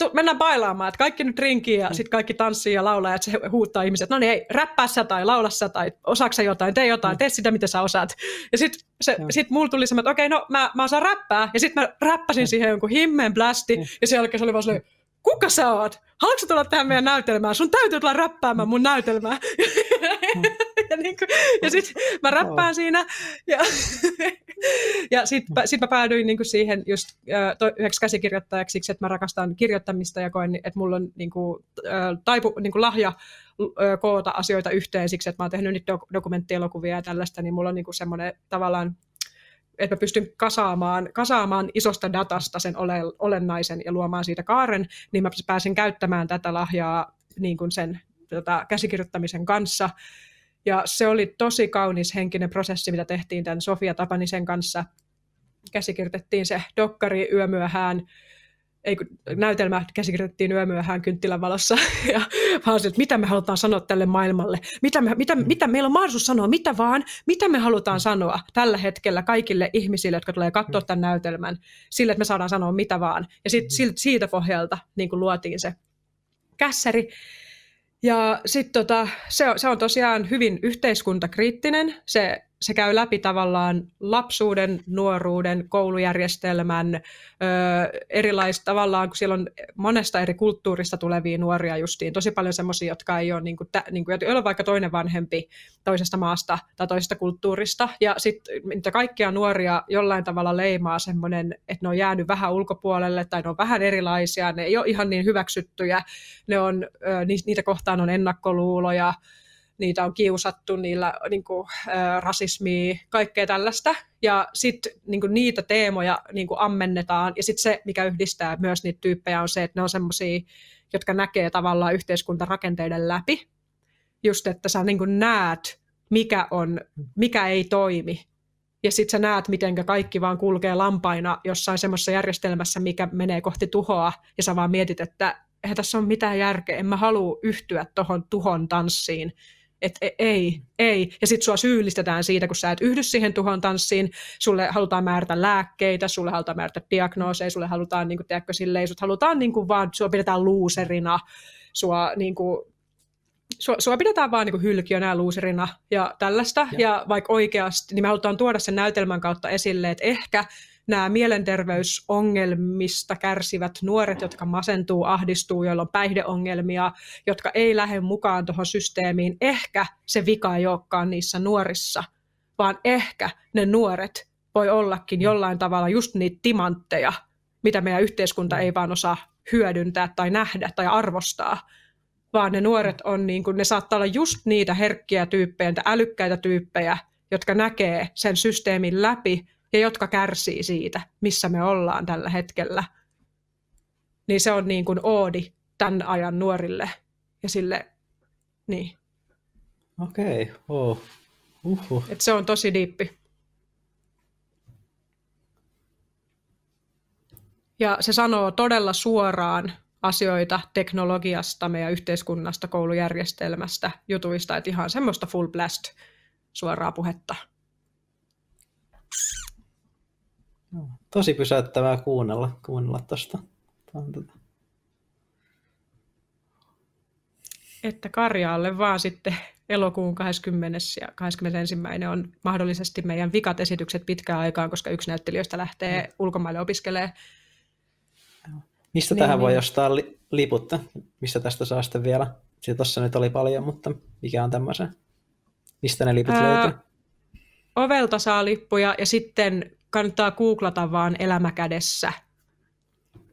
tu, mennään bailaamaan, että kaikki nyt rinkiin ja mm. sitten kaikki tanssii ja laulaa, että se huuttaa ihmiset, no niin ei, räppää sä tai laula sä tai osaako jotain, tee jotain, mm. tee sitä mitä sä osaat. Ja sitten sit mulla tuli semmoinen, että okei, okay, no mä, mä osaan räppää, ja sitten mä räppäsin mm. siihen jonkun himmeen blasti, mm. ja sen jälkeen se oli vaan silleen, kuka sä oot? Haluatko tulla tähän meidän näytelmään? Sun täytyy tulla räppäämään mun näytelmää. Ja, niin kuin, ja sitten mä räppään siinä. Ja, ja sitten sit mä päädyin niin kuin siihen just äh, to, yhdeksi käsikirjoittajaksi siksi, että mä rakastan kirjoittamista ja koen, että mulla on niin kuin, äh, taipu, niin kuin lahja äh, koota asioita yhteen siksi, että mä oon tehnyt niitä dok- dokumenttielokuvia ja tällaista, niin mulla on niin kuin semmoinen tavallaan että mä pystyn kasaamaan, kasaamaan isosta datasta sen ole, olennaisen ja luomaan siitä kaaren, niin mä pääsen käyttämään tätä lahjaa niin kuin sen tota, käsikirjoittamisen kanssa. Ja se oli tosi kaunis henkinen prosessi, mitä tehtiin tämän Sofia Tapanisen kanssa. Käsikirjoitettiin se dokkari yömyöhään, ei kun näytelmä käsikirjoitettiin yömyöhään kynttilän valossa, ja vaan että mitä me halutaan sanoa tälle maailmalle, mitä, me, mitä, mitä meillä on mahdollisuus sanoa, mitä vaan, mitä me halutaan sanoa tällä hetkellä kaikille ihmisille, jotka tulee katsoa tämän näytelmän, sille, että me saadaan sanoa mitä vaan. Ja sit, siitä pohjalta niin kuin luotiin se kässäri. Ja sitten tota, se, se on tosiaan hyvin yhteiskuntakriittinen. Se se käy läpi tavallaan lapsuuden, nuoruuden, koulujärjestelmän, ö, erilaista tavallaan, kun siellä on monesta eri kulttuurista tulevia nuoria justiin, tosi paljon semmoisia, jotka ei ole, niin kuin, niin kuin, joilla vaikka toinen vanhempi toisesta maasta tai toisesta kulttuurista, ja sitten kaikkia nuoria jollain tavalla leimaa semmoinen, että ne on jäänyt vähän ulkopuolelle, tai ne on vähän erilaisia, ne ei ole ihan niin hyväksyttyjä, ne on, ö, niitä kohtaan on ennakkoluuloja, niitä on kiusattu, niillä niin kuin, rasismia, kaikkea tällaista. Ja sitten niin niitä teemoja niin kuin ammennetaan. Ja sitten se, mikä yhdistää myös niitä tyyppejä, on se, että ne on semmoisia, jotka näkee tavallaan yhteiskuntarakenteiden läpi. Just, että sä niin kuin näet, mikä, on, mikä ei toimi. Ja sitten sä näet, miten kaikki vaan kulkee lampaina jossain semmoisessa järjestelmässä, mikä menee kohti tuhoa. Ja sä vaan mietit, että eihän tässä ole mitään järkeä, en mä halua yhtyä tuohon tuhon tanssiin että e, ei, ei. Ja sitten sua syyllistetään siitä, kun sä et yhdy siihen tuhon tanssiin, sulle halutaan määrätä lääkkeitä, sulle halutaan määrätä diagnooseja, sulle halutaan, niin kuin, tiedätkö, silleen, sut halutaan niin kuin, vaan, sua pidetään luuserina, sua niin kuin, sua, sua pidetään vaan niin hylkiönä ja luuserina ja tällaista. Ja. ja vaikka oikeasti, niin me halutaan tuoda sen näytelmän kautta esille, että ehkä nämä mielenterveysongelmista kärsivät nuoret, jotka masentuu, ahdistuu, joilla on päihdeongelmia, jotka ei lähde mukaan tuohon systeemiin. Ehkä se vika ei olekaan niissä nuorissa, vaan ehkä ne nuoret voi ollakin jollain tavalla just niitä timantteja, mitä meidän yhteiskunta ei vaan osaa hyödyntää tai nähdä tai arvostaa, vaan ne nuoret on niin kuin, ne saattaa olla just niitä herkkiä tyyppejä, älykkäitä tyyppejä, jotka näkee sen systeemin läpi ja jotka kärsii siitä, missä me ollaan tällä hetkellä. Niin se on niin kuin oodi tämän ajan nuorille ja sille, niin. Okei, okay. oh. Uhuh. Et se on tosi diippi. Ja se sanoo todella suoraan asioita teknologiasta, meidän yhteiskunnasta, koulujärjestelmästä, jutuista, että ihan semmoista full blast suoraa puhetta. Tosi pysäyttävää kuunnella, kuunnella tuosta. Tota. että Karjaalle vaan sitten elokuun 20. ja 21. on mahdollisesti meidän vikat esitykset pitkään aikaan, koska yksi näyttelijöistä lähtee mm. ulkomaille opiskelemaan. Mistä niin, tähän niin. voi ostaa li- liputta? Mistä tästä saa sitten vielä? Siitä tuossa nyt oli paljon, mutta mikä on tämmöisen? Mistä ne liput Ää, löytyy? Ovelta saa lippuja ja sitten kannattaa googlata vaan elämäkädessä.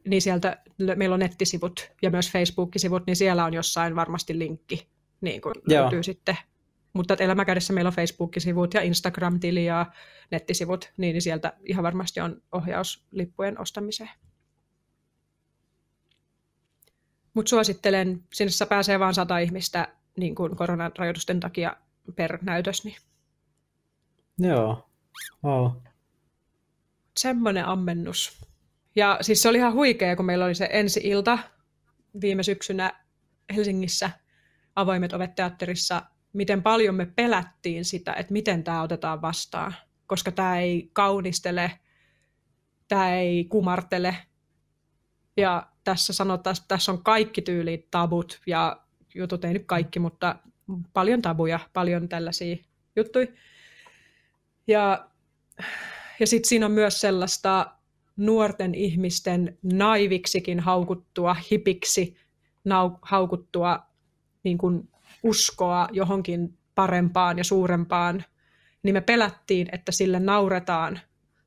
Niin sieltä meillä on nettisivut ja myös Facebook-sivut, niin siellä on jossain varmasti linkki niin kuin löytyy sitten. Mutta elämäkädessä meillä on Facebook-sivut ja Instagram-tili ja nettisivut, niin sieltä ihan varmasti on ohjaus lippujen ostamiseen. Mutta suosittelen, sinne pääsee vain sata ihmistä niin kuin koronarajoitusten takia per näytös. Niin. Joo, wow. Semmoinen ammennus. Ja siis se oli ihan huikea, kun meillä oli se ensi-ilta viime syksynä Helsingissä avoimet ovet teatterissa, miten paljon me pelättiin sitä, että miten tämä otetaan vastaan, koska tämä ei kaunistele, tämä ei kumartele. Ja tässä sanotaan, että tässä on kaikki tyylit tabut ja jutut, ei nyt kaikki, mutta paljon tabuja, paljon tällaisia juttuja. Ja, ja sitten siinä on myös sellaista nuorten ihmisten naiviksikin haukuttua, hipiksi nau, haukuttua niin kuin uskoa johonkin parempaan ja suurempaan, niin me pelättiin, että sille nauretaan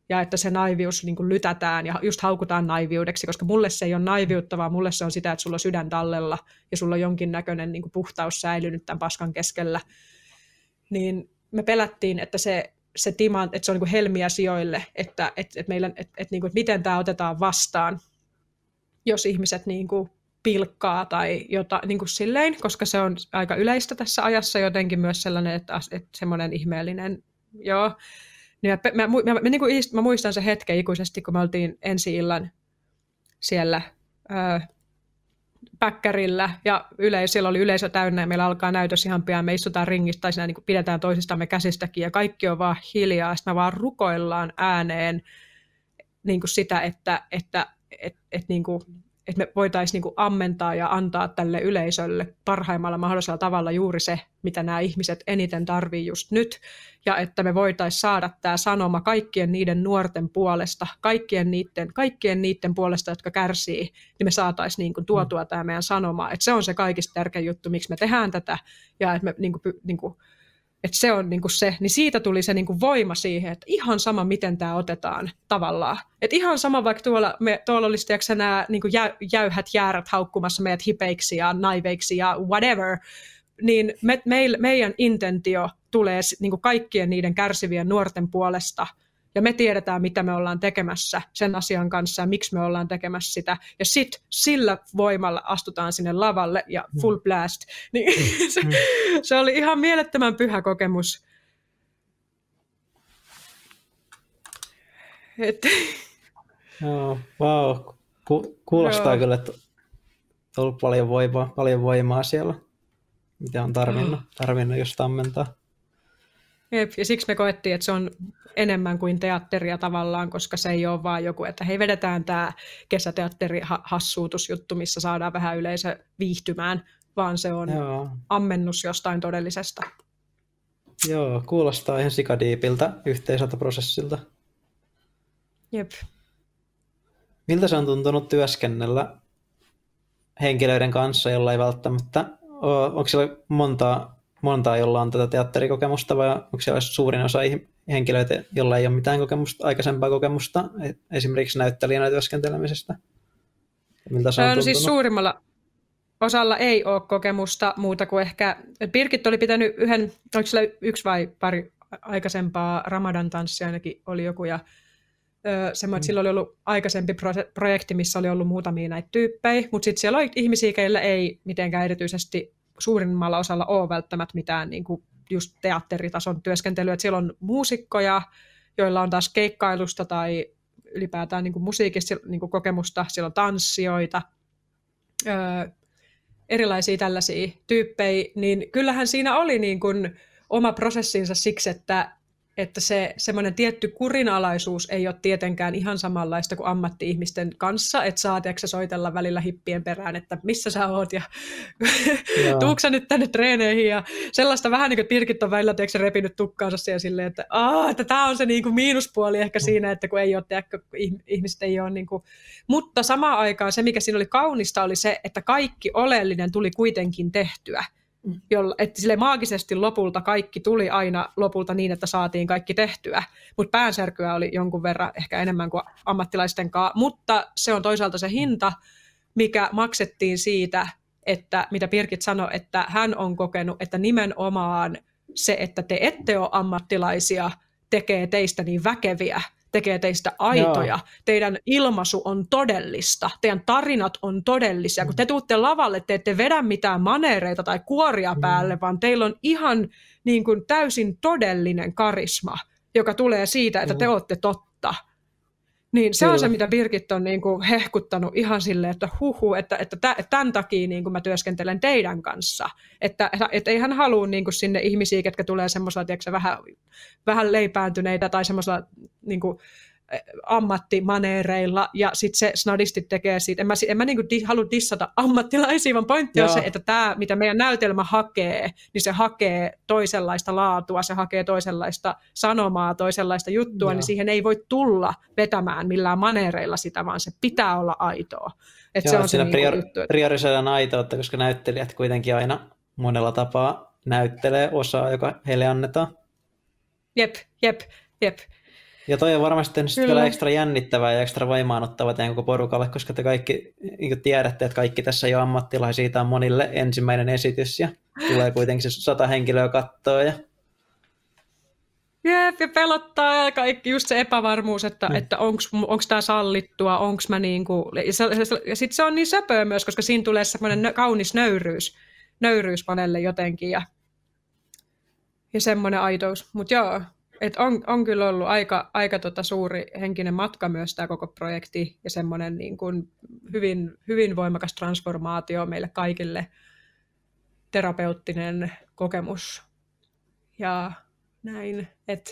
ja että se naivius niin kuin lytätään ja just haukutaan naiviudeksi, koska mulle se ei ole naiviutta, vaan mulle se on sitä, että sulla on sydän tallella ja sulla on jonkinnäköinen niin kuin puhtaus säilynyt tämän paskan keskellä. Niin me pelättiin, että se se tima, että se on niin helmiä sijoille, että, että, että, meillä, että, että, niin kuin, että miten tämä otetaan vastaan, jos ihmiset niin kuin pilkkaa tai jota, niin kuin silleen, koska se on aika yleistä tässä ajassa jotenkin myös sellainen, että, että semmoinen ihmeellinen, joo. Niin mä, mä, mä, mä, niin kuin, mä muistan se hetken ikuisesti, kun me oltiin ensi illan siellä ää, päkkärillä ja yleisö, siellä oli yleisö täynnä ja meillä alkaa näytös ihan pian, me istutaan ringistä tai siinä niin pidetään toisistamme käsistäkin ja kaikki on vaan hiljaa, sitten me vaan rukoillaan ääneen niin kuin sitä, että, että et, et, niin kuin, että me voitaisiin niin ammentaa ja antaa tälle yleisölle parhaimmalla mahdollisella tavalla juuri se, mitä nämä ihmiset eniten tarvii just nyt, ja että me voitaisiin saada tämä sanoma kaikkien niiden nuorten puolesta, kaikkien niiden, kaikkien niiden puolesta, jotka kärsii, niin me saataisiin niin kuin tuotua tämä meidän sanoma. Että se on se kaikista tärkein juttu, miksi me tehdään tätä, ja että me niin kuin, niin kuin, että se on niin kuin se, niin siitä tuli se niin kuin voima siihen, että ihan sama, miten tämä otetaan tavallaan. Että ihan sama, vaikka tuolla, me, tuolla olisi tiedätkö, nämä niin kuin jä, jäyhät jäärät haukkumassa meidät hipeiksi ja naiveiksi ja whatever, niin me, meil, meidän intentio tulee niin kuin kaikkien niiden kärsivien nuorten puolesta – ja me tiedetään, mitä me ollaan tekemässä sen asian kanssa ja miksi me ollaan tekemässä sitä. Ja sitten sillä voimalla astutaan sinne lavalle ja mm. full blast. Niin mm. se, se oli ihan mielettömän pyhä kokemus. Et... Joo, wow. Ku, kuulostaa Joo. kyllä, että on ollut paljon voimaa, paljon voimaa siellä, mitä on tarvinnut, oh. tarvinnut just ammentaa. Jep, ja siksi me koettiin, että se on enemmän kuin teatteria tavallaan, koska se ei ole vaan joku, että hei vedetään tämä kesäteatteri-hassuutusjuttu, missä saadaan vähän yleisö viihtymään, vaan se on Joo. ammennus jostain todellisesta. Joo, kuulostaa ihan sikadiipiltä yhteiseltä prosessilta. Jep. Miltä se on tuntunut työskennellä henkilöiden kanssa, jolla ei välttämättä ole, onko siellä montaa montaa, jolla on tätä teatterikokemusta, vai onko siellä suurin osa henkilöitä, jolla ei ole mitään kokemusta, aikaisempaa kokemusta, e- esimerkiksi näyttelijänä työskentelemisestä? Miltä se on no, siis suurimmalla osalla ei ole kokemusta muuta kuin ehkä, Birgit oli pitänyt yhden, oliko sillä yksi vai pari aikaisempaa Ramadan-tanssia ainakin oli joku, ja semmoinen, että mm. sillä oli ollut aikaisempi projekti, missä oli ollut muutamia näitä tyyppejä, mutta sitten siellä oli ihmisiä, keillä ei mitenkään erityisesti suurimmalla osalla ole välttämättä mitään niin kuin just teatteritason työskentelyä. Että siellä on muusikkoja, joilla on taas keikkailusta tai ylipäätään niin kuin musiikista niin kuin kokemusta, siellä on tanssijoita, öö, erilaisia tällaisia tyyppejä, niin kyllähän siinä oli niin kuin oma prosessinsa siksi, että että se semmoinen tietty kurinalaisuus ei ole tietenkään ihan samanlaista kuin ammatti-ihmisten kanssa, että saa tiedätkö, soitella välillä hippien perään, että missä sä oot ja tuuksa nyt tänne treeneihin ja sellaista vähän niin kuin Pirkit on välillä tiedätkö, repinyt tukkaansa siellä silleen, että, Aa, että tämä on se niin kuin miinuspuoli ehkä mm. siinä, että kun ei ole, tiedätkö, ihmiset ei ole niin kuin... mutta samaan aikaan se, mikä siinä oli kaunista, oli se, että kaikki oleellinen tuli kuitenkin tehtyä. Mm. Jolla, että sille maagisesti lopulta kaikki tuli aina lopulta niin, että saatiin kaikki tehtyä. Mutta päänsärkyä oli jonkun verran ehkä enemmän kuin ammattilaisten kanssa. Mutta se on toisaalta se hinta, mikä maksettiin siitä, että mitä Pirkit sanoi, että hän on kokenut, että nimenomaan se, että te ette ole ammattilaisia, tekee teistä niin väkeviä, tekee teistä aitoja. Joo. Teidän ilmaisu on todellista, teidän tarinat on todellisia. Mm. Kun te tuutte lavalle, te ette vedä mitään manereita tai kuoria mm. päälle, vaan teillä on ihan niin kuin täysin todellinen karisma, joka tulee siitä, että mm. te olette totta. Niin se Kyllä. on se, mitä Birgit on niin kuin hehkuttanut ihan silleen, että huhu, että, että tämän takia niin kuin mä työskentelen teidän kanssa. Että, että ei hän halua niin kuin sinne ihmisiä, ketkä tulee semmoisella, tiedätkö, vähän, vähän leipääntyneitä tai semmoisella niin kuin, ammattimaneereilla ja sitten se snadisti tekee siitä. En mä, en mä niinku di, halua dissata ammattilaisia, vaan pointti Joo. on se, että tämä, mitä meidän näytelmä hakee, niin se hakee toisenlaista laatua, se hakee toisenlaista sanomaa, toisenlaista juttua, Joo. niin siihen ei voi tulla vetämään millään maneereilla sitä, vaan se pitää olla aitoa. Et Joo, se on se niinku prior- juttu. priorisoidaan aitoutta, koska näyttelijät kuitenkin aina monella tapaa näyttelee osaa, joka heille annetaan. Jep, jep, jep. Ja toi on varmasti tehnyt vielä ekstra jännittävää ja ekstra voimaanottavaa teidän koko porukalle, koska te kaikki niin tiedätte, että kaikki tässä jo ammattilaisia, siitä on monille ensimmäinen esitys ja tulee kuitenkin se sata henkilöä kattoa. Ja... Jep, ja pelottaa ja kaikki, just se epävarmuus, että, mm. että onko tämä sallittua, onko mä niinku, ja, se, se, ja sitten se on niin söpöä myös, koska siinä tulee semmoinen kaunis nöyryys, nöyryys jotenkin ja, ja semmoinen aitous, mutta joo, et on, on kyllä ollut aika, aika tota suuri henkinen matka myös tämä koko projekti ja semmoinen niin kuin hyvin, hyvin voimakas transformaatio meille kaikille, terapeuttinen kokemus ja näin, että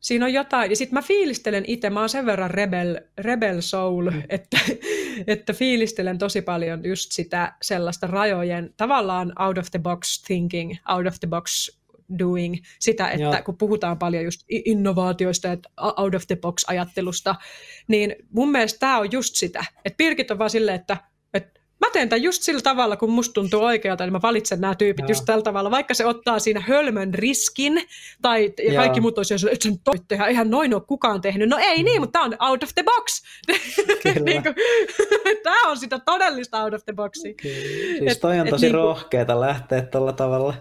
siinä on jotain, ja sitten mä fiilistelen itse, mä oon sen verran rebel, rebel soul, mm. että, että fiilistelen tosi paljon just sitä sellaista rajojen, tavallaan out of the box thinking, out of the box doing, sitä, että Joo. kun puhutaan paljon just innovaatioista ja out of the box ajattelusta, niin mun mielestä tämä on just sitä, että Pirkit on vaan silleen, että, että mä teen tämän just sillä tavalla, kun musta tuntuu oikealta, eli mä valitsen nämä tyypit Joo. just tällä tavalla, vaikka se ottaa siinä hölmön riskin, tai ja kaikki muut olisi että sen toi tehdä, eihän noin ole kukaan tehnyt. No ei niin, mutta tämä on out of the box. niin kuin, tämä on sitä todellista out of the boxia. Siis toi on tosi et, niin rohkeeta lähteä tällä tavalla.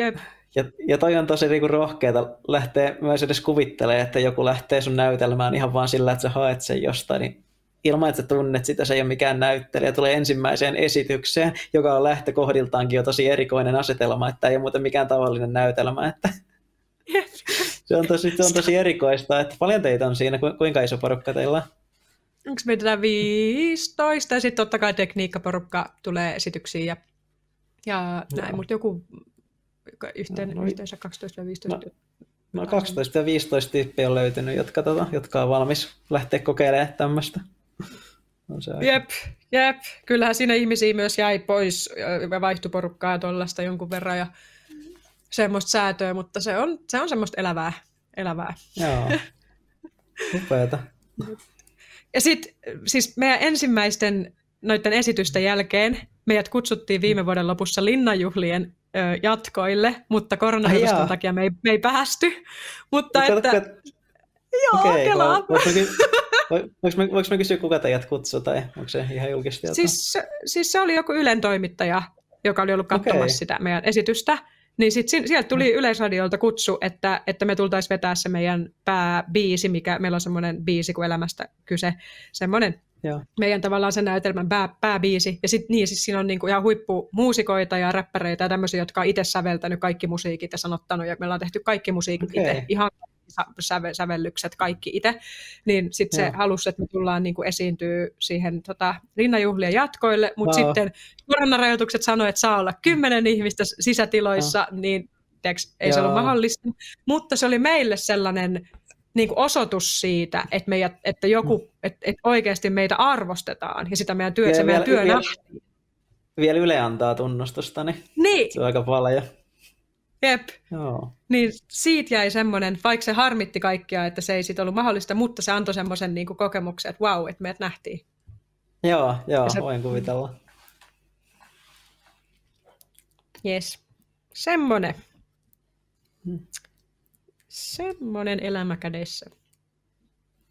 Jep. Ja, ja toi on tosi niinku rohkeata lähteä myös edes kuvittelemaan, että joku lähtee sun näytelmään ihan vaan sillä, että sä haet sen jostain, niin ilman, että sä tunnet sitä, se ei ole mikään näyttelijä, tulee ensimmäiseen esitykseen, joka on lähtökohdiltaankin jo tosi erikoinen asetelma, että ei ole muuten mikään tavallinen näytelmä, että se on tosi, se on tosi erikoista, että paljon teitä on siinä, kuinka iso porukka teillä on? Onko meitä 15 ja sitten totta kai tekniikkaporukka tulee esityksiin ja, ja näin, mutta joku yhteen, no, yhteensä 12 15 no, no 12 ja 15 tyyppiä on löytynyt, jotka, tota, jotka on valmis lähteä kokeilemaan tämmöistä. Se jep, jep. Kyllähän siinä ihmisiä myös jäi pois ja vaihtui porukkaa tuollaista jonkun verran ja semmoista säätöä, mutta se on, se on semmoista elävää. elävää. Joo, upeata. Ja sitten siis meidän ensimmäisten noiden esitysten jälkeen meidät kutsuttiin viime vuoden lopussa linnanjuhlien jatkoille, mutta koronaviruksen takia me ei, me ei päästy. Mutta että... Joo, okay, kelaa. Voinko mä, kysyä, kuka teidät kutsui, tai onko se ihan julkista Siis, siis se oli joku Ylen toimittaja, joka oli ollut katsomassa okay. sitä meidän esitystä. Niin sit sieltä tuli mm. Yleisradiolta kutsu, että, että me tultaisiin vetää se meidän pääbiisi, mikä meillä on semmoinen biisi kuin elämästä kyse, semmoinen Joo. meidän tavallaan sen näytelmän pää, pääbiisi. Ja sitten niin, siis siinä on niinku ihan huippumuusikoita ja räppäreitä ja tämmöisiä, jotka on itse säveltänyt kaikki musiikit ja sanottanut, ja me ollaan tehty kaikki musiikit okay. itse, ihan säve, sävellykset kaikki itse, niin sitten se halusi, että me tullaan niin kuin esiintyy siihen tota, rinnajuhlien jatkoille, mutta wow. sitten koronarajoitukset sanoi, että saa olla kymmenen ihmistä sisätiloissa, no. niin Teeks, ei Joo. se ollut mahdollista, mutta se oli meille sellainen niin kuin osoitus siitä, että, meidät, että, joku, mm. että, että oikeasti meitä arvostetaan ja sitä meidän työ, ja se meidän työ vielä, vielä Yle antaa tunnustusta, niin, niin. se on aika paljon. Jep. Joo. Niin siitä jäi semmoinen, vaikka se harmitti kaikkia, että se ei siitä ollut mahdollista, mutta se antoi semmoisen niin kokemuksen, että vau, että meidät nähtiin. Joo, joo, se... voin kuvitella. Yes. Semmoinen. Hmm. Semmoinen elämä kädessä.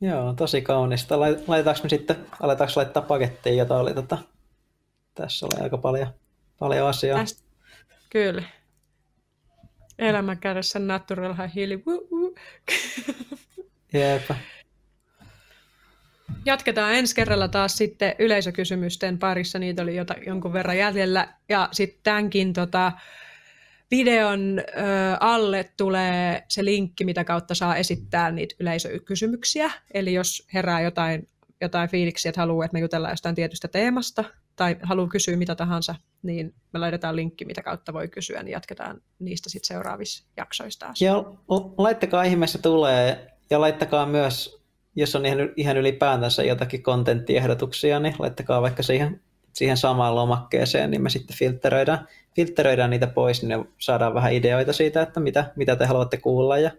Joo, tosi kaunista. Laitetaanko me sitten, aletaanko laittaa pakettiin, jota oli tota, tässä oli aika paljon, paljon asiaa. Tästä, kyllä. Elämä kädessä natural hiili. Jep. Jatketaan ensi kerralla taas sitten yleisökysymysten parissa. Niitä oli jota, jonkun verran jäljellä. Ja sitten tämänkin tota, videon alle tulee se linkki, mitä kautta saa esittää niitä yleisökysymyksiä. Eli jos herää jotain, jotain fiiliksiä, että haluaa, että me jutellaan jostain tietystä teemasta, tai haluaa kysyä mitä tahansa, niin me laitetaan linkki, mitä kautta voi kysyä, niin jatketaan niistä sitten seuraavissa jaksoissa taas. Ja laittakaa ihmeessä tulee, ja laittakaa myös, jos on ihan, ihan ylipäätänsä jotakin kontenttiehdotuksia, niin laittakaa vaikka siihen, siihen samaan lomakkeeseen, niin me sitten filtteröidään, filtteröidään niitä pois, niin saadaan vähän ideoita siitä, että mitä, mitä te haluatte kuulla ja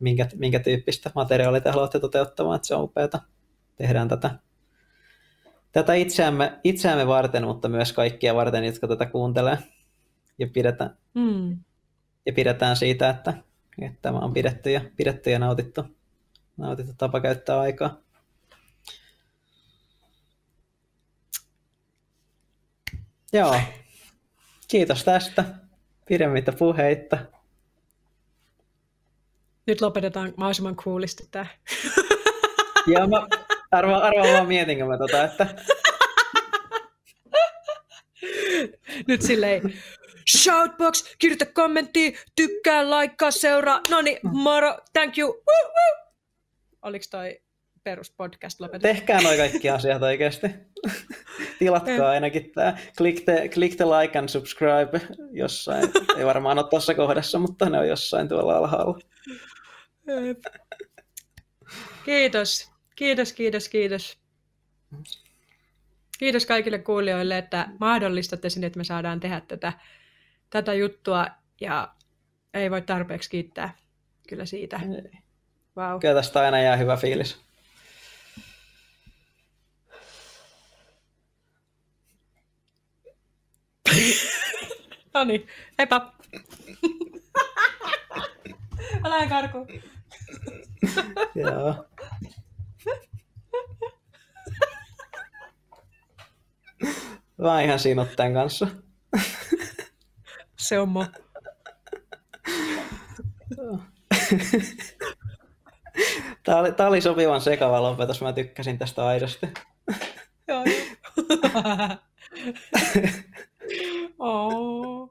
minkä, minkä tyyppistä materiaalia te haluatte toteuttamaan, että se on upeata. Tehdään tätä tätä itseämme, itseämme varten, mutta myös kaikkia varten, jotka tätä kuuntelee. Ja pidetään, mm. ja pidetään siitä, että, että tämä on pidetty ja, pidetty ja nautittu, nautittu tapa käyttää aikaa. Joo. Kiitos tästä. Pidemmittä puheitta. Nyt lopetetaan mahdollisimman coolisti tämä. Joo, mä, Arvaa, arvaa vaan mietinkö mä tota, että... Nyt silleen, shoutbox, kirjoita kommentti, tykkää, laikkaa, seuraa. No niin, moro, thank you. Woo, woo. Oliko toi peruspodcast lopetus? Tehkää noin kaikki asiat oikeasti. Tilatkaa ainakin tämä. Click the, click the like and subscribe jossain. Ei varmaan ole tuossa kohdassa, mutta ne on jossain tuolla alhaalla. Kiitos. Kiitos, kiitos, kiitos. Kiitos kaikille kuulijoille, että mahdollistatte sinne, että me saadaan tehdä tätä, tätä juttua ja ei voi tarpeeksi kiittää kyllä siitä. Wow. Kyllä tästä aina jää hyvä fiilis. No niin, heippa. Älä karku. Joo. Mä ihan siinä tämän kanssa. Se on mo. Tämä oli, tämä oli sopivan sekava lopetus, mä tykkäsin tästä aidosti. Joo. Oh.